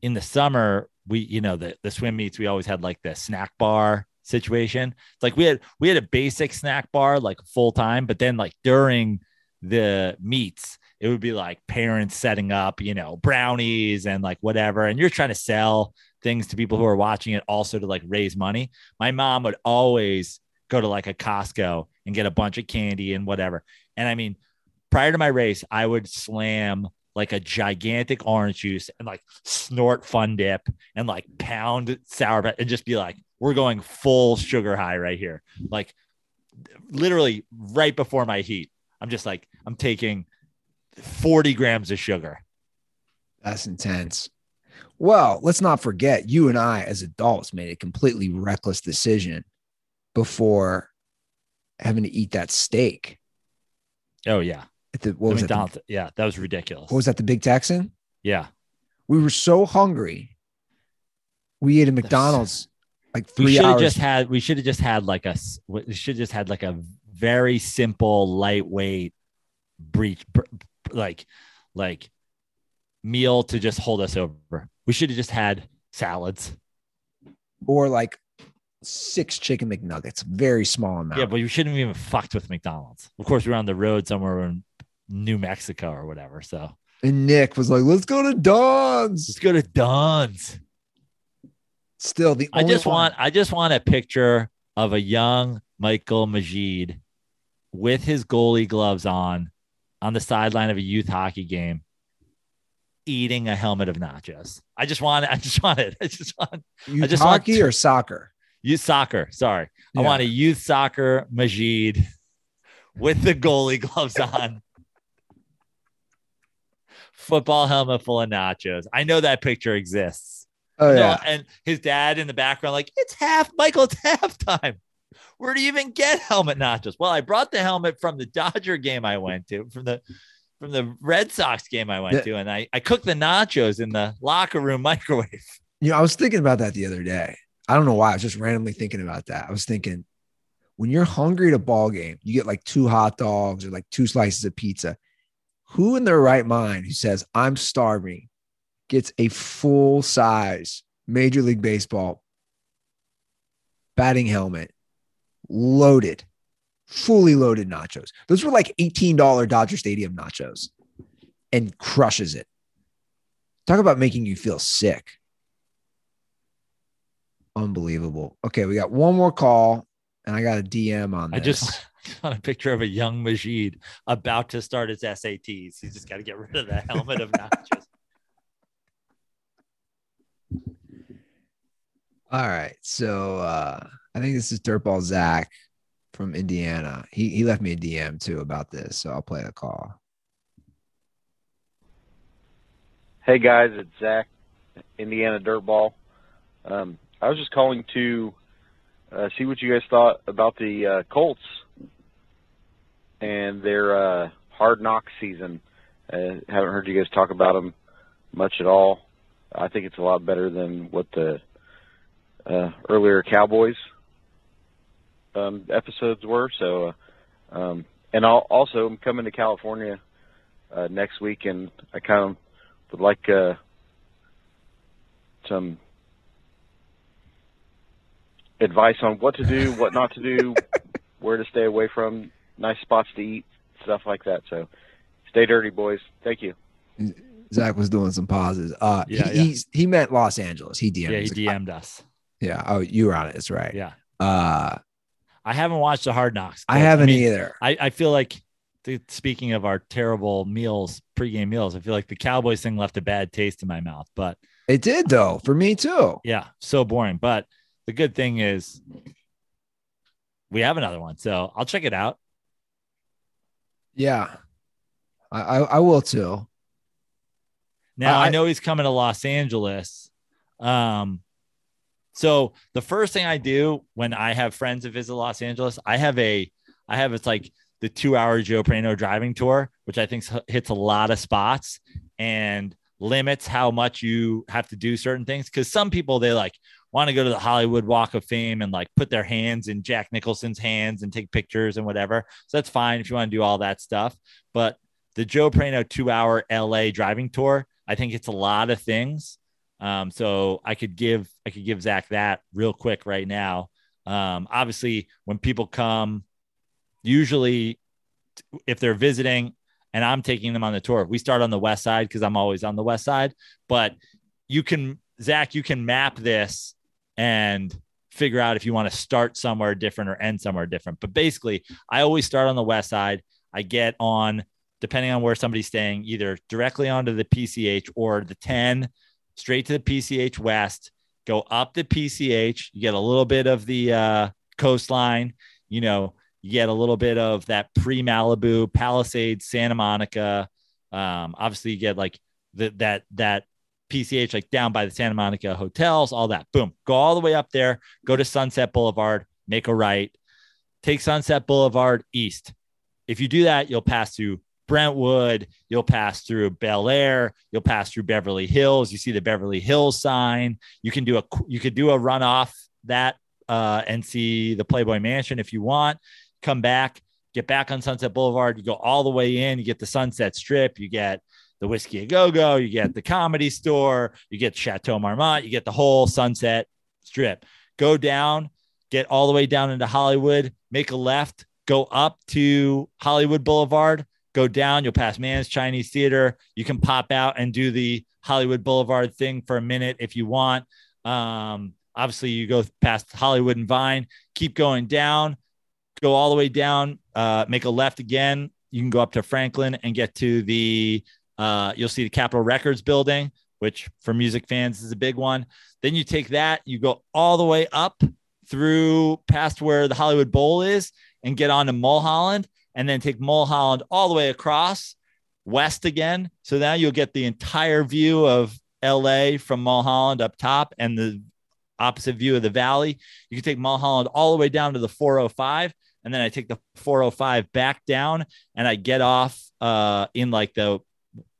in the summer, we, you know, the, the swim meets, we always had like the snack bar situation. It's like we had we had a basic snack bar like full time, but then like during the meets, it would be like parents setting up, you know, brownies and like whatever. And you're trying to sell things to people who are watching it also to like raise money. My mom would always go to like a Costco and get a bunch of candy and whatever. And I mean, prior to my race, I would slam like a gigantic orange juice and like snort fun dip and like pound sour Patch and just be like, we're going full sugar high right here. Like literally right before my heat. I'm just like, I'm taking 40 grams of sugar. That's intense. Well, let's not forget, you and I, as adults, made a completely reckless decision before having to eat that steak Oh yeah. At the what was that? the- McDonald's. yeah, that was ridiculous. what was that? The Big Texan. Yeah. We were so hungry. We ate at McDonald's like We three should have hours. just had we should have just had like a we should have just had like a very simple lightweight breach like like meal to just hold us over. We should have just had salads. or like six chicken McNuggets, very small amount. Yeah, but you shouldn't have even fucked with McDonald's. Of course, we were on the road somewhere in New Mexico or whatever. So and Nick was like, "Let's go to Don's." let's go to Don's. Still, the I just one- want I just want a picture of a young Michael Majid with his goalie gloves on on the sideline of a youth hockey game eating a helmet of nachos. I just want it. I just want it. I just want youth just want hockey or soccer. youth soccer. Sorry. I want a youth soccer Majid with the goalie gloves on. Football helmet full of nachos. I know that picture exists. Oh No, yeah, and his dad in the background, like, it's half, Michael, it's halftime. Where do you even get helmet nachos? Well, I brought the helmet from the Dodger game I went to, from the from the Red Sox game I went The- to, and I, I cooked the nachos in the locker room microwave. you know, I was thinking about that the other day. I don't know why. I was just randomly thinking about that. I was thinking, when you're hungry at a ball game, you get like two hot dogs or like two slices of pizza. Who in their right mind who says I'm starving gets a full size Major League Baseball batting helmet, loaded, fully loaded nachos. Those were like $18 Dodger Stadium nachos and crushes it. Talk about making you feel sick. Unbelievable. Okay, we got one more call and I got a DM on this. I just on a picture of a young Majid about to start his SATs. He's just got to get rid of the helmet of nachos. All right. So uh I think this is Dirtball Zach from Indiana. He he left me a DM too about this, so I'll play the call. Hey guys, it's Zach, Indiana Dirtball. Um, I was just calling to uh, see what you guys thought about the uh, Colts and their uh, hard knock season. Uh, haven't heard you guys talk about them much at all. I think it's a lot better than what the uh, earlier Cowboys um, episodes were. So, uh, um, and I'll, also I'm coming to California uh, next week, and I kind of would like uh, some advice on what to do, what not to do, where to stay away from, nice spots to eat, stuff like that. So, stay dirty, boys. Thank you. Zach was doing some pauses. Uh Yeah, he, yeah. he's he meant Los Angeles. He DM'd. Yeah, he DM'd us. yeah. Oh, you were on it. That's right. Yeah. Uh I haven't watched the Hard Knocks. I haven't mean, either. I, I feel like the, speaking of our terrible meals, pregame meals, I feel like the Cowboys thing left a bad taste in my mouth. But It did though, for me too. yeah, so boring. But the good thing is we have another one. So I'll check it out. Yeah. I I, I will too. Now I- I know he's coming to Los Angeles. Um, so the first thing I do when I have friends that visit Los Angeles, I have a, I have it's like the two-hour Joe Prano driving tour, which I think hits a lot of spots and limits how much you have to do certain things. Because some people they like want to go to the Hollywood Walk of Fame and like put their hands in Jack Nicholson's hands and take pictures and whatever. So that's fine if you want to do all that stuff. But the Joe Prano two-hour LA driving tour, I think it's a lot of things. Um, so I could give I could give Zach that real quick right now. Um, obviously, when people come, usually if they're visiting and I'm taking them on the tour, we start on the west side because I'm always on the west side. But you can, Zach, you can map this and figure out if you want to start somewhere different or end somewhere different. But basically, I always start on the west side. I get on, depending on where somebody's staying, either directly onto the PCH or the 10 straight to the PCH West, go up the PCH. You get a little bit of the uh, coastline, you know, you get a little bit of that pre Malibu, Palisades, Santa Monica. Um, obviously, you get like the, that, that PCH, like down by the Santa Monica hotels, all that. Boom, go all the way up there, go to Sunset Boulevard, make a right. take Sunset Boulevard east. If you do that, you'll pass through Brentwood, you'll pass through Bel Air, you'll pass through Beverly Hills. You see the Beverly Hills sign. You can do a you could do a runoff that uh, and see the Playboy Mansion if you want. Come back, get back on Sunset Boulevard. You go all the way in. You get the Sunset Strip. You get the Whisky a Go Go. You get the Comedy Store. You get Chateau Marmont. You get the whole Sunset Strip. Go down, get all the way down into Hollywood. Make a left. Go up to Hollywood Boulevard. Go down. You'll pass Mann's Chinese Theater. You can pop out and do the Hollywood Boulevard thing for a minute if you want. Um, obviously, you go past Hollywood and Vine. Keep going down. Go all the way down. Uh, make a left again. You can go up to Franklin and get to the uh, you'll see the Capitol Records building, which for music fans is a big one. Then you take that, you go all the way up through past where the Hollywood Bowl is and get on to Mulholland and then take Mulholland all the way across west again. So now you'll get the entire view of LA from Mulholland up top and the opposite view of the valley. You can take Mulholland all the way down to the 405 and then I take the 405 back down and I get off uh, in like the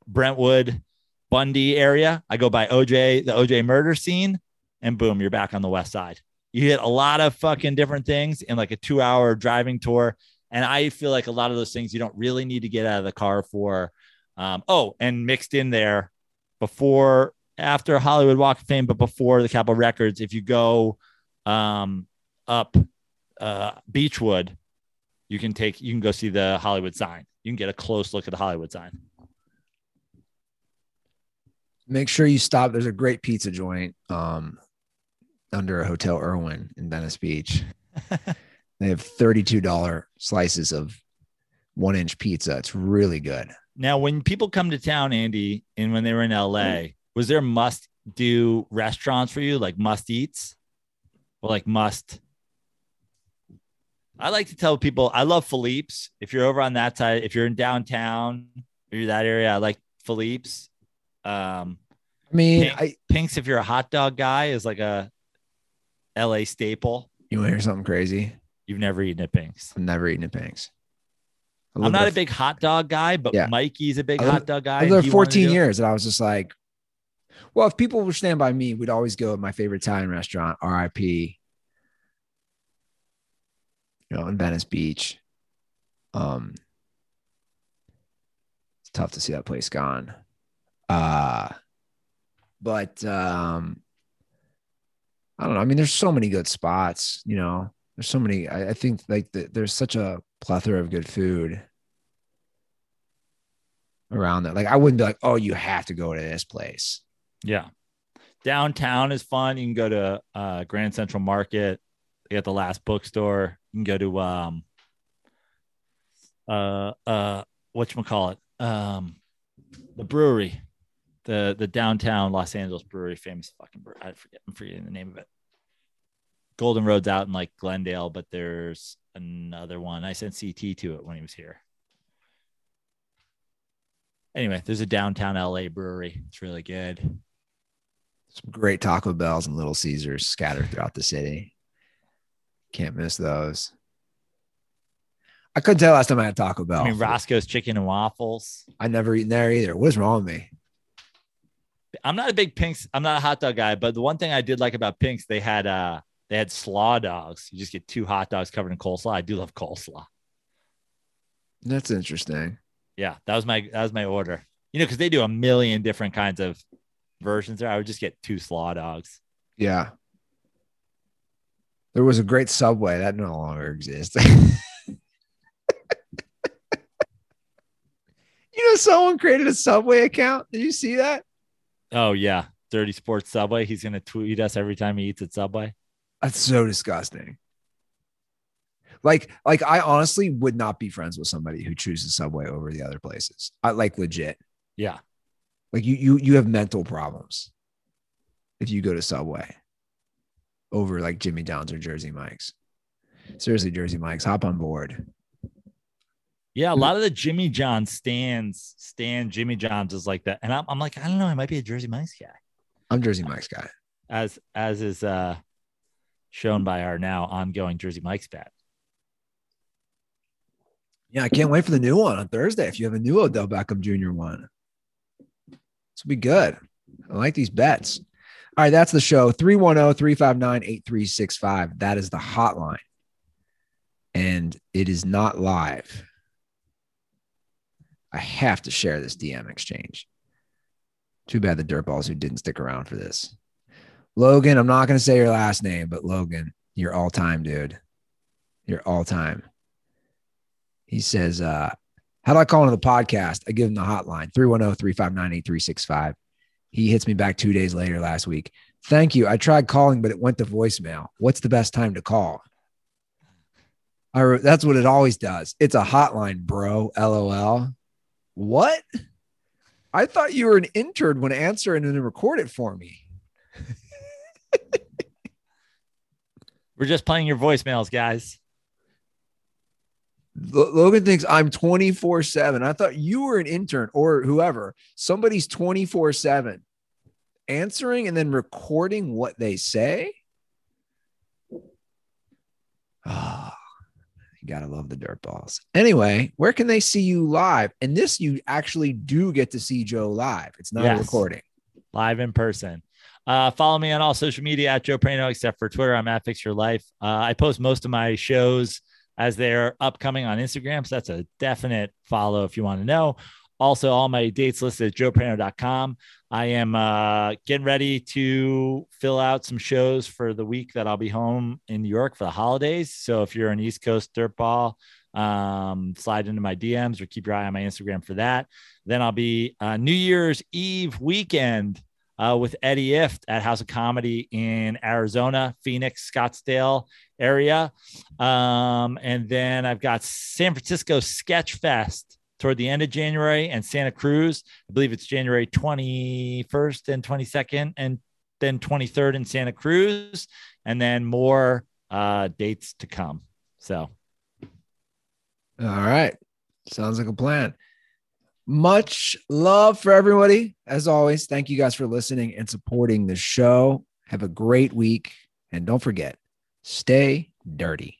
Brentwood, Bundy area. I go by OJ, the OJ murder scene, and boom, you're back on the west side. You hit a lot of fucking different things in like a two hour driving tour. And I feel like a lot of those things you don't really need to get out of the car for. Um, oh, and mixed in there before, after Hollywood Walk of Fame, but before the Capitol Records, if you go um, up uh, you can take, you can go see the Hollywood sign. You can get a close look at the Hollywood sign. Make sure you stop. There's a great pizza joint um, under a Hotel Erwin in Venice Beach. they have $32 slices of one inch pizza. It's really good. Now, when people come to town, Andy, and when they were in LA, was there must do restaurants for you, like must eats or like must? I like to tell people I love Philippe's. If you're over on that side, if you're in downtown or you're that area, I like Philippe's. Um, I mean, Pink, I, Pink's, if you're a hot dog guy, is like a LA staple. you want to hear something crazy? You've never eaten at Pink's. I've never eaten at Pink's. I I'm not a big hot dog guy, but Yeah. Mikey's a big I lived- hot dog guy. I lived there 14 years and I was just like, well, if people were stand by me, we'd always go to my favorite Italian restaurant, RIP, you know, in Venice Beach. Um, it's tough to see that place gone. Uh, but um, I don't know. I mean, there's so many good spots, you know, there's so many. I, I think like the, there's such a plethora of good food around that. Like I wouldn't be like, oh, you have to go to this place. Yeah. Downtown is fun. You can go to uh, Grand Central Market. They got the last bookstore. You can go to um uh uh what you call it? Um the brewery. The the downtown Los Angeles brewery, famous fucking brewery. I forget I'm forgetting the name of it. Golden Road's out in like Glendale, but there's another one. I sent CT to it when he was here. Anyway, there's a downtown LA brewery. It's really good. Some great Taco Bells and Little Caesars scattered throughout the city. Can't miss those. I couldn't tell last time I had Taco Bell. I mean, Roscoe's Chicken and Waffles. I never eaten there either. What is wrong with me? I'm not a big Pink's. I'm not a hot dog guy, but the one thing I did like about Pink's, they had uh they had slaw dogs. You just get two hot dogs covered in coleslaw. I do love coleslaw. That's interesting. Yeah, that was my that was my order. You know, because they do a million different kinds of versions there. I would just get two slaw dogs. Yeah. There was a great subway that no longer exists. you know, someone created a subway account. Did you see that? Oh yeah, Dirty Sports Subway. He's gonna tweet us every time he eats at Subway. That's so disgusting. Like, like I honestly would not be friends with somebody who chooses Subway over the other places. I like legit. Yeah, Like you, you, you have mental problems if you go to Subway over like Jimmy John's or Jersey Mike's. Seriously, Jersey Mike's, hop on board. Yeah. A lot of the Jimmy John stands stand Jimmy John's is like that, and I'm, I'm like, I don't know. I might be a Jersey Mike's guy. I'm Jersey Mike's guy. as as is uh shown by our now ongoing Jersey Mike's bet. Yeah, I can't wait for the new one on Thursday. If you have a new Odell Beckham Jr. one, this will be good. I like these bets. All right, that's the show 310 359 8365. That is the hotline. And it is not live. I have to share this DM exchange. Too bad the dirtballs who didn't stick around for this. Logan, I'm not going to say your last name, but Logan, you're all time, dude. You're all time. He says, uh, How do I call into the podcast? I give him the hotline 310 359 8365. He hits me back two days later last week. Thank you. I tried calling, but it went to voicemail. What's the best time to call? I wrote, that's what it always does. It's a hotline, bro. LOL. What? I thought you were an intern when answering and then record it for me. We're just playing your voicemails, guys. Lo- Logan thinks I'm 24 7. I thought you were an intern or whoever. Somebody's 24 7 answering and then recording what they say. Ah, you gotta love the dirt balls. Anyway, where can they see you live? And this you actually do get to see Joe live. It's not a recording. live in person. Uh, follow me on all social media at Joe Prano, except for Twitter. I'm at Fix Your Life. Uh, I post most of my shows as they're upcoming on Instagram. So that's a definite follow if you want to know. Also, all my dates listed at joeprano.com. I am uh, getting ready to fill out some shows for the week that I'll be home in New York for the holidays. So if you're an East Coast dirtball, um, slide into my DMs or keep your eye on my Instagram for that. Then I'll be uh, New Year's Eve weekend uh, with Eddie Ifft at House of Comedy in Arizona, Phoenix, Scottsdale area. Um, and then I've got San Francisco Sketch Fest toward the end of January and Santa Cruz. I believe it's January 21st and 22nd, and then 23rd in Santa Cruz, and then more uh, dates to come. So All right. Sounds like a plan. Much love for everybody. As always, thank you guys for listening and supporting the show. Have a great week. And don't forget, stay dirty.